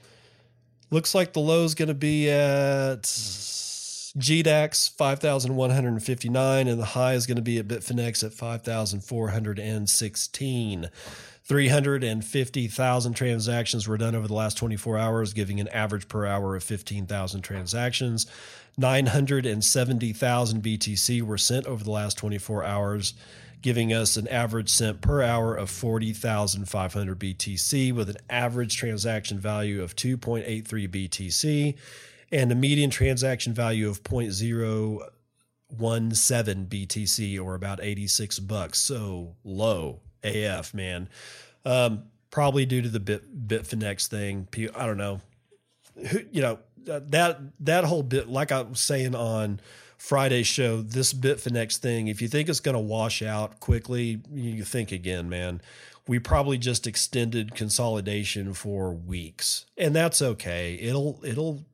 Looks like the low is going to be at GDAX 5,159, and the high is going to be at Bitfinex at 5,416. 350,000 transactions were done over the last 24 hours, giving an average per hour of 15,000 transactions. 970,000 BTC were sent over the last 24 hours, giving us an average cent per hour of 40,500 BTC with an average transaction value of 2.83 BTC and a median transaction value of 0.017 BTC or about 86 bucks. So low AF, man. Um, probably due to the bit Bitfinex thing. I don't know. You know that that whole bit, like I was saying on Friday's show, this Bitfinex thing. If you think it's going to wash out quickly, you think again, man. We probably just extended consolidation for weeks, and that's okay. It'll it'll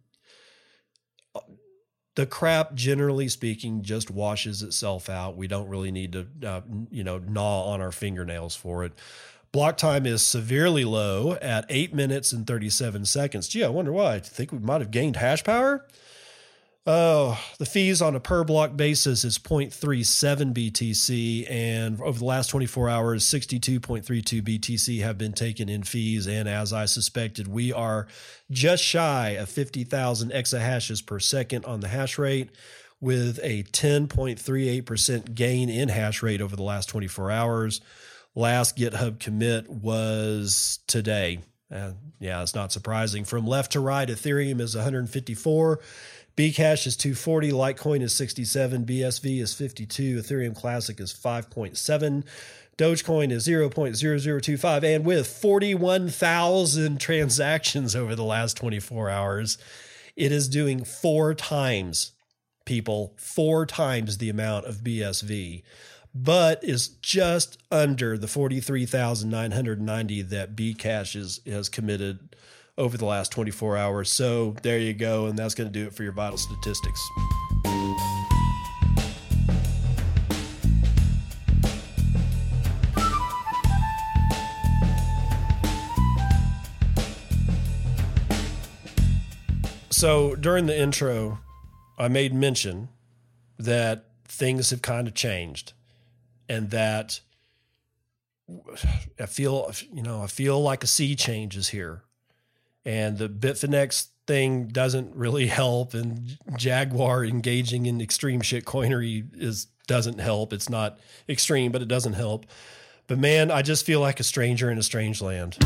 the crap generally speaking just washes itself out we don't really need to uh, you know gnaw on our fingernails for it block time is severely low at 8 minutes and 37 seconds gee i wonder why i think we might have gained hash power Oh, the fees on a per block basis is 0.37 BTC, and over the last 24 hours, 62.32 BTC have been taken in fees. And as I suspected, we are just shy of 50,000 exahashes per second on the hash rate, with a 10.38% gain in hash rate over the last 24 hours. Last GitHub commit was today. Uh, yeah, it's not surprising. From left to right, Ethereum is 154. Bcash is 240, Litecoin is 67, BSV is 52, Ethereum Classic is 5.7. Dogecoin is 0.0025. And with 41,000 transactions over the last 24 hours, it is doing four times, people, four times the amount of BSV, but is just under the 43,990 that Bcash is, has committed over the last 24 hours. So there you go. And that's going to do it for your vital statistics. So during the intro, I made mention that things have kind of changed and that I feel, you know, I feel like a sea change is here and the Bitfinex thing doesn't really help, and Jaguar engaging in extreme shit coinery is doesn't help. It's not extreme, but it doesn't help. But man, I just feel like a stranger in a strange land.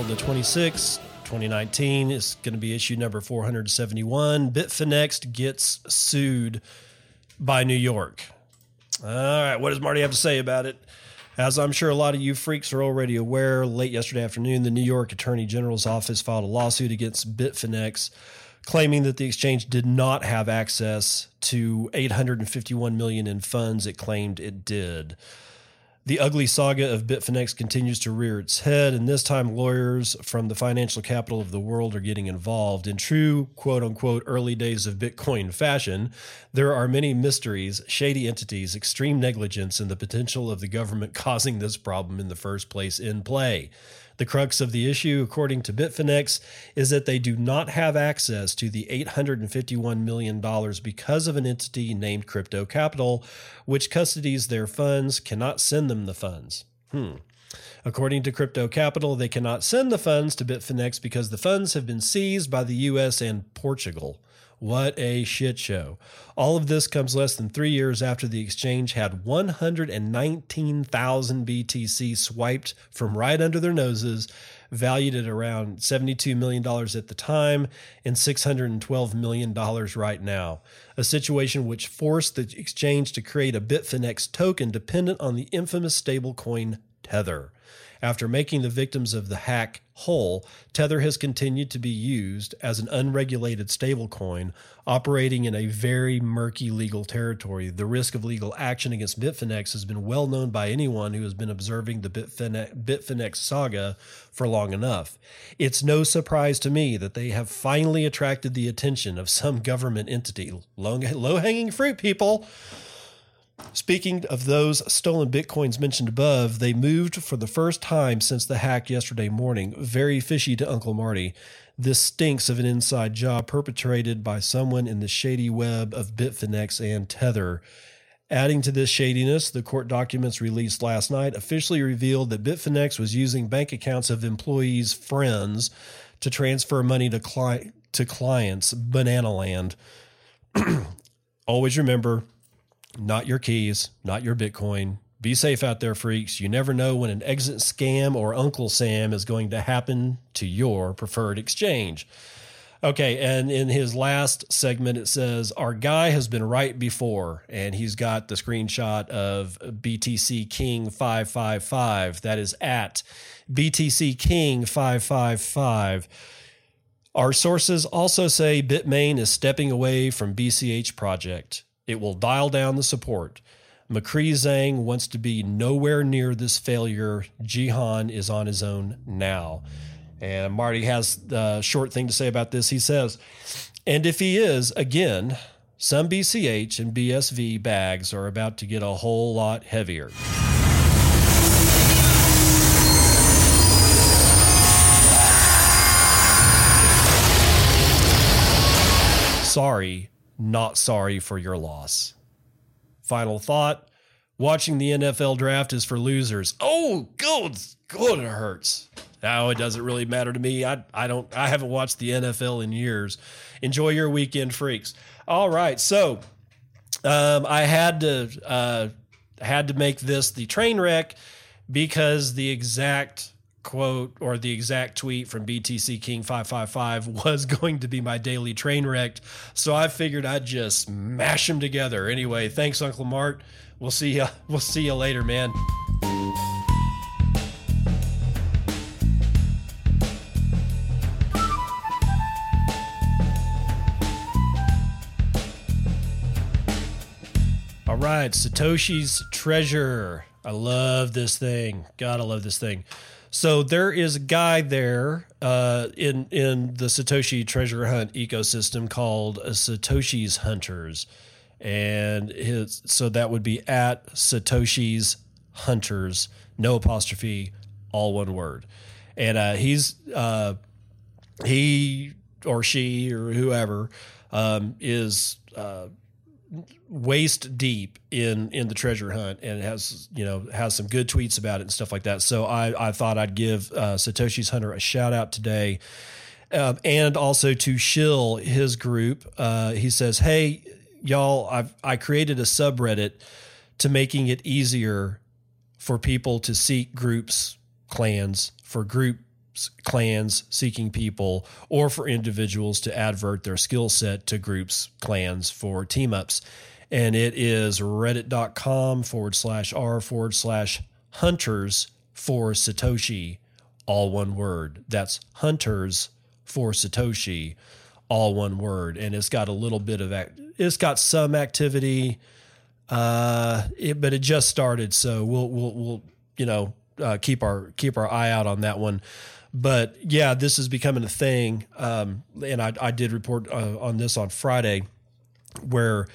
April the 26th, 2019. It's going to be issue number 471. Bitfinex gets sued by New York. All right, what does Marty have to say about it? As I'm sure a lot of you freaks are already aware, late yesterday afternoon, the New York Attorney General's office filed a lawsuit against Bitfinex claiming that the exchange did not have access to 851 million in funds it claimed it did. The ugly saga of Bitfinex continues to rear its head, and this time lawyers from the financial capital of the world are getting involved. In true quote unquote early days of Bitcoin fashion, there are many mysteries, shady entities, extreme negligence, and the potential of the government causing this problem in the first place in play. The crux of the issue, according to Bitfinex, is that they do not have access to the $851 million because of an entity named Crypto Capital, which custodies their funds, cannot send them the funds. Hmm. According to Crypto Capital, they cannot send the funds to Bitfinex because the funds have been seized by the US and Portugal. What a shit show. All of this comes less than three years after the exchange had 119,000 BTC swiped from right under their noses, valued at around $72 million at the time and $612 million right now. A situation which forced the exchange to create a Bitfinex token dependent on the infamous stablecoin Tether. After making the victims of the hack whole, Tether has continued to be used as an unregulated stablecoin operating in a very murky legal territory. The risk of legal action against Bitfinex has been well known by anyone who has been observing the Bitfinex, Bitfinex saga for long enough. It's no surprise to me that they have finally attracted the attention of some government entity. Low hanging fruit, people. Speaking of those stolen bitcoins mentioned above, they moved for the first time since the hack yesterday morning. Very fishy to Uncle Marty. This stinks of an inside job perpetrated by someone in the shady web of Bitfinex and Tether. Adding to this shadiness, the court documents released last night officially revealed that Bitfinex was using bank accounts of employees' friends to transfer money to, cli- to clients, Banana Land. Always remember not your keys, not your Bitcoin. Be safe out there, freaks. You never know when an exit scam or Uncle Sam is going to happen to your preferred exchange. Okay, and in his last segment, it says, Our guy has been right before, and he's got the screenshot of BTC King 555. That is at BTC King 555. Our sources also say Bitmain is stepping away from BCH project. It will dial down the support. Micree Zhang wants to be nowhere near this failure. Jihan is on his own now. And Marty has a short thing to say about this. He says, and if he is, again, some BCH and BSV bags are about to get a whole lot heavier. Sorry, not sorry for your loss. Final thought watching the NFL draft is for losers. Oh, good, good, it hurts. Now it doesn't really matter to me. I, I don't, I haven't watched the NFL in years. Enjoy your weekend, freaks. All right. So, um, I had to, uh, had to make this the train wreck because the exact quote or the exact tweet from BTC King 555 was going to be my daily train wreck. So I figured I'd just mash them together. Anyway, thanks Uncle Mart. We'll see you we'll see you later, man. All right, Satoshi's treasure. I love this thing. I love this thing. So there is a guy there uh, in in the Satoshi treasure hunt ecosystem called Satoshi's Hunters, and his so that would be at Satoshi's Hunters, no apostrophe, all one word, and uh, he's uh, he or she or whoever um, is uh, waist deep in in the treasure hunt and has you know has some good tweets about it and stuff like that. So i i thought i'd give uh, satoshi's hunter a shout out today. Um, and also to shill his group uh, he says hey y'all i've i created a subreddit to making it easier for people to seek groups clans, for groups, clans seeking people, or for individuals to advert their skill set to groups, clans for team ups. And it is reddit.com forward slash r forward slash hunters for Satoshi, all one word. That's hunters for Satoshi, all one word. And it's got a little bit of, act- it's got some activity, uh, it, but it just started. So we'll, we'll, we'll, you know, uh, keep our, keep our eye out on that one. But yeah, this is becoming a thing. Um, and I, I did report uh, on this on Friday where,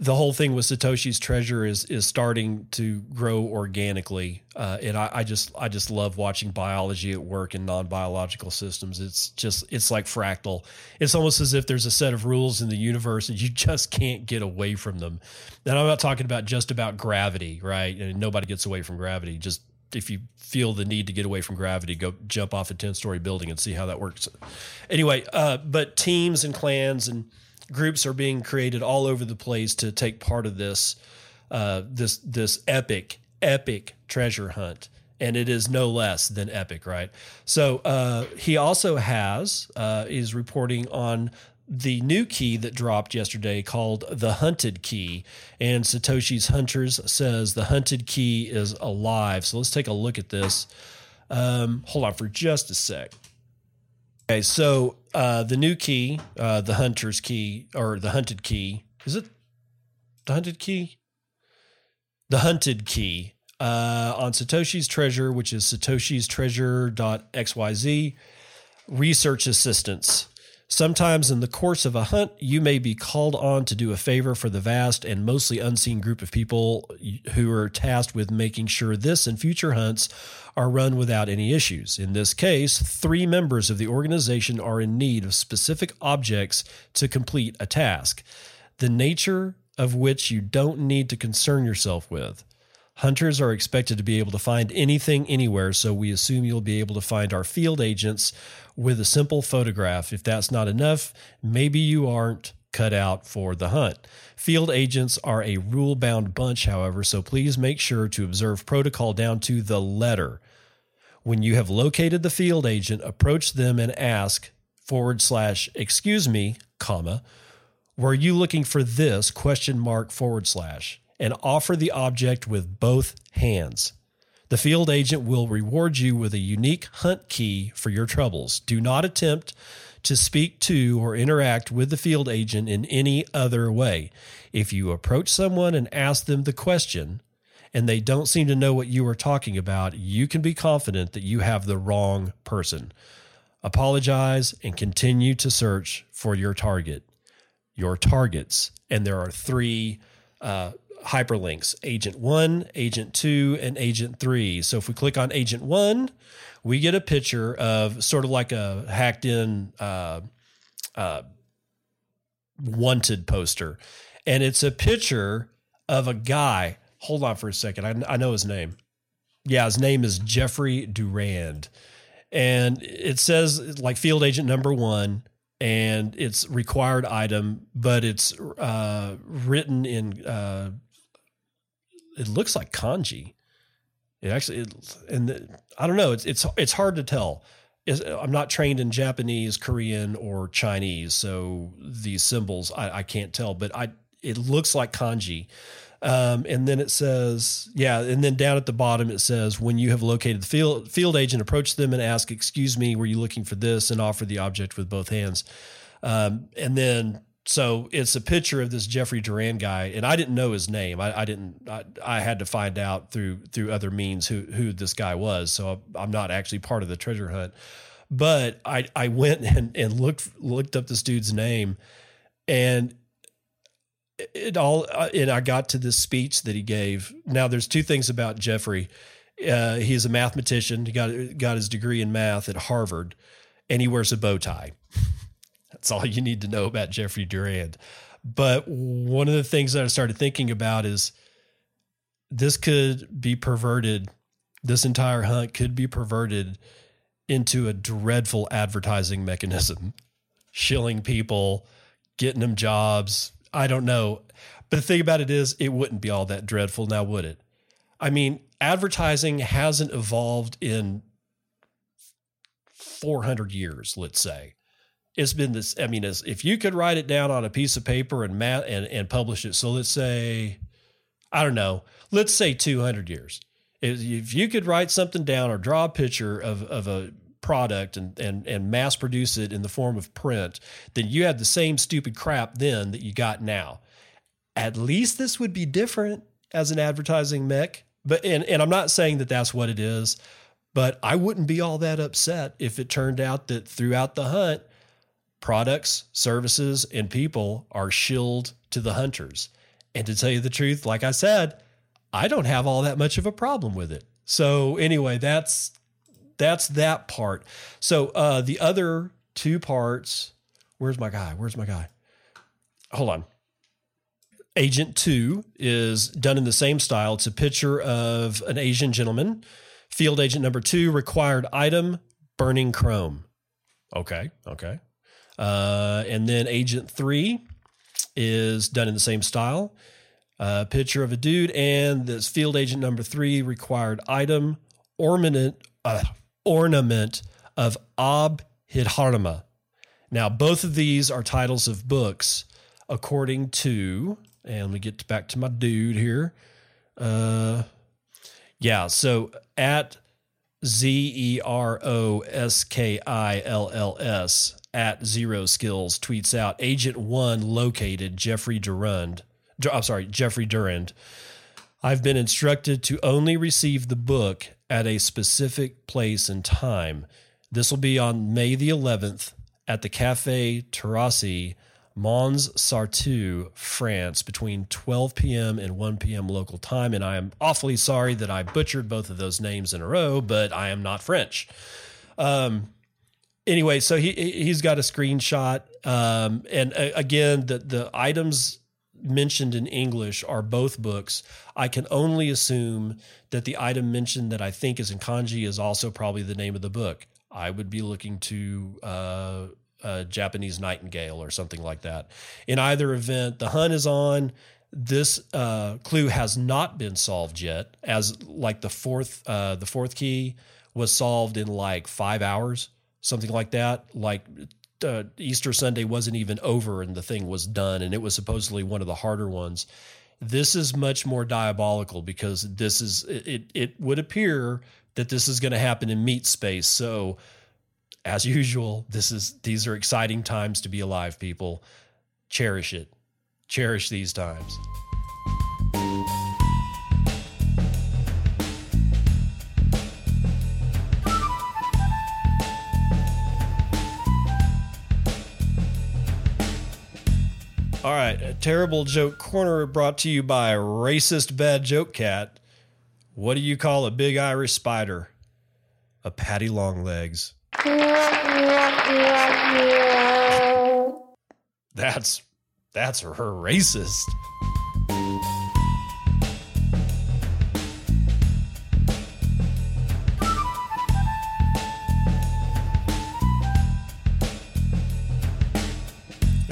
the whole thing with Satoshi's treasure is is starting to grow organically, uh, and I, I, just I just love watching biology at work in non biological systems. It's just it's like fractal. It's almost as if there's a set of rules in the universe and you just can't get away from them. And I'm not talking about just about gravity, right? And nobody gets away from gravity. Just if you feel the need to get away from gravity, go jump off a ten story building and see how that works. Anyway, uh, but teams and clans and groups are being created all over the place to take part of this uh, this this epic epic treasure hunt and it is no less than epic right so uh, he also has uh, is reporting on the new key that dropped yesterday called the hunted key and satoshi's hunters says the hunted key is alive so let's take a look at this um, hold on for just a sec Okay, so uh, the new key, uh, the hunter's key, or the hunted key, is it the hunted key? The hunted key uh, on Satoshi's Treasure, which is satoshi's treasure.xyz, research assistance. Sometimes in the course of a hunt, you may be called on to do a favor for the vast and mostly unseen group of people who are tasked with making sure this and future hunts are run without any issues. In this case, three members of the organization are in need of specific objects to complete a task, the nature of which you don't need to concern yourself with. Hunters are expected to be able to find anything anywhere, so we assume you'll be able to find our field agents with a simple photograph. If that's not enough, maybe you aren't cut out for the hunt. Field agents are a rule bound bunch, however, so please make sure to observe protocol down to the letter. When you have located the field agent, approach them and ask forward slash excuse me, comma, were you looking for this question mark forward slash? And offer the object with both hands. The field agent will reward you with a unique hunt key for your troubles. Do not attempt to speak to or interact with the field agent in any other way. If you approach someone and ask them the question, and they don't seem to know what you are talking about, you can be confident that you have the wrong person. Apologize and continue to search for your target, your targets. And there are three uh, hyperlinks agent one, agent two, and agent three. So if we click on agent one, we get a picture of sort of like a hacked in uh, uh, wanted poster. And it's a picture of a guy. Hold on for a second. I, I know his name. Yeah, his name is Jeffrey Durand. And it says like field agent number one and it's required item, but it's uh, written in uh, it looks like kanji. It actually, it, and the, I don't know. It's it's it's hard to tell. It's, I'm not trained in Japanese, Korean, or Chinese, so these symbols I, I can't tell. But I it looks like kanji. Um, and then it says, yeah, and then down at the bottom it says, when you have located the field field agent, approach them and ask, "Excuse me, were you looking for this?" and offer the object with both hands. Um, and then so it's a picture of this Jeffrey Durand guy, and I didn't know his name. I, I didn't. I, I, had to find out through through other means who who this guy was. So I'm not actually part of the treasure hunt, but I I went and and looked looked up this dude's name, and it all uh, and I got to this speech that he gave. Now there's two things about Jeffrey. Uh, he's a mathematician. He got got his degree in math at Harvard, and he wears a bow tie. That's all you need to know about Jeffrey Durand. But one of the things that I started thinking about is this could be perverted. This entire hunt could be perverted into a dreadful advertising mechanism, shilling people, getting them jobs. I don't know. But the thing about it is, it wouldn't be all that dreadful now, would it? I mean, advertising hasn't evolved in 400 years, let's say. It's been this. I mean, if you could write it down on a piece of paper and mat and, and publish it. So let's say, I don't know, let's say 200 years. If you could write something down or draw a picture of, of a product and, and, and mass produce it in the form of print, then you had the same stupid crap then that you got now. At least this would be different as an advertising mech. But and, and I'm not saying that that's what it is, but I wouldn't be all that upset if it turned out that throughout the hunt, products, services, and people are shilled to the hunters. And to tell you the truth, like I said, I don't have all that much of a problem with it. So anyway, that's that's that part. So uh, the other two parts. Where's my guy? Where's my guy? Hold on. Agent two is done in the same style. It's a picture of an Asian gentleman. Field agent number two required item burning chrome. Okay, okay. Uh, and then agent three is done in the same style. Uh, picture of a dude, and this field agent number three required item ornament uh, ornament of Ab Hidharma. Now, both of these are titles of books, according to, and me get back to my dude here. Uh, yeah, so at Z E R O S K I L L S at Zero Skills tweets out Agent One located Jeffrey Durand. I'm sorry, Jeffrey Durand. I've been instructed to only receive the book at a specific place and time. This will be on May the 11th at the Cafe Terrassi, Mons Sartou, France, between 12 p.m. and 1 p.m. local time. And I am awfully sorry that I butchered both of those names in a row, but I am not French. Um, anyway, so he he's got a screenshot, um, and uh, again, the the items mentioned in English are both books. I can only assume that the item mentioned that I think is in kanji is also probably the name of the book. I would be looking to uh, a Japanese Nightingale or something like that. In either event, the hunt is on. This uh, clue has not been solved yet, as like the fourth uh, the fourth key was solved in like five hours, something like that. Like uh, Easter Sunday wasn't even over and the thing was done, and it was supposedly one of the harder ones. This is much more diabolical because this is it. It would appear that this is going to happen in meat space. So, as usual, this is these are exciting times to be alive. People, cherish it, cherish these times. Right, a terrible joke corner brought to you by racist bad joke cat. What do you call a big Irish spider? A patty long legs. That's that's her racist.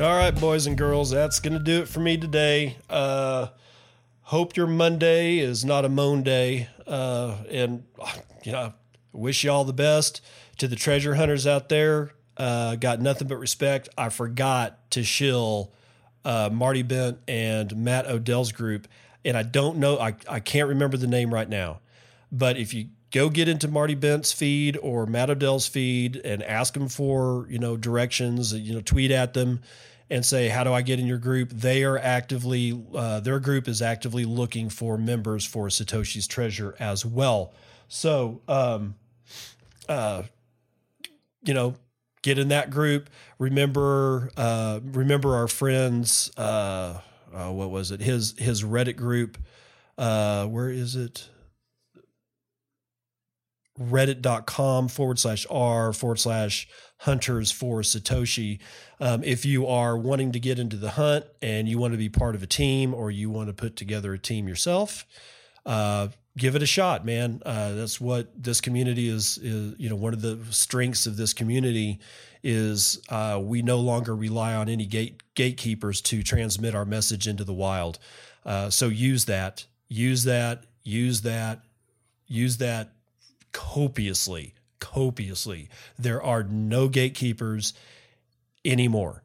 All right, boys and girls, that's going to do it for me today. Uh, hope your Monday is not a moan day. Uh, and, you know, wish you all the best to the treasure hunters out there. Uh, got nothing but respect. I forgot to shill uh, Marty Bent and Matt Odell's group. And I don't know, I, I can't remember the name right now. But if you go get into Marty Bent's feed or Matt Odell's feed and ask them for, you know, directions, you know, tweet at them and say, "How do I get in your group?" They are actively, uh, their group is actively looking for members for Satoshi's Treasure as well. So, um, uh, you know, get in that group. Remember, uh, remember our friends. Uh, uh, what was it? His his Reddit group. Uh, where is it? reddit.com forward slash r forward slash hunters for Satoshi. Um, if you are wanting to get into the hunt and you want to be part of a team or you want to put together a team yourself, uh, give it a shot, man. Uh, that's what this community is, is, you know, one of the strengths of this community is uh, we no longer rely on any gate gatekeepers to transmit our message into the wild. Uh, so use that, use that, use that, use that copiously, copiously. There are no gatekeepers anymore.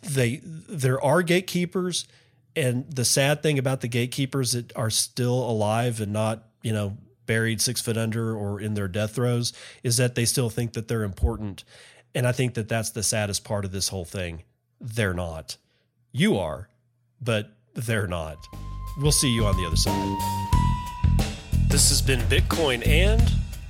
They there are gatekeepers and the sad thing about the gatekeepers that are still alive and not, you know, buried 6 foot under or in their death throes is that they still think that they're important. And I think that that's the saddest part of this whole thing. They're not. You are, but they're not. We'll see you on the other side. This has been Bitcoin and,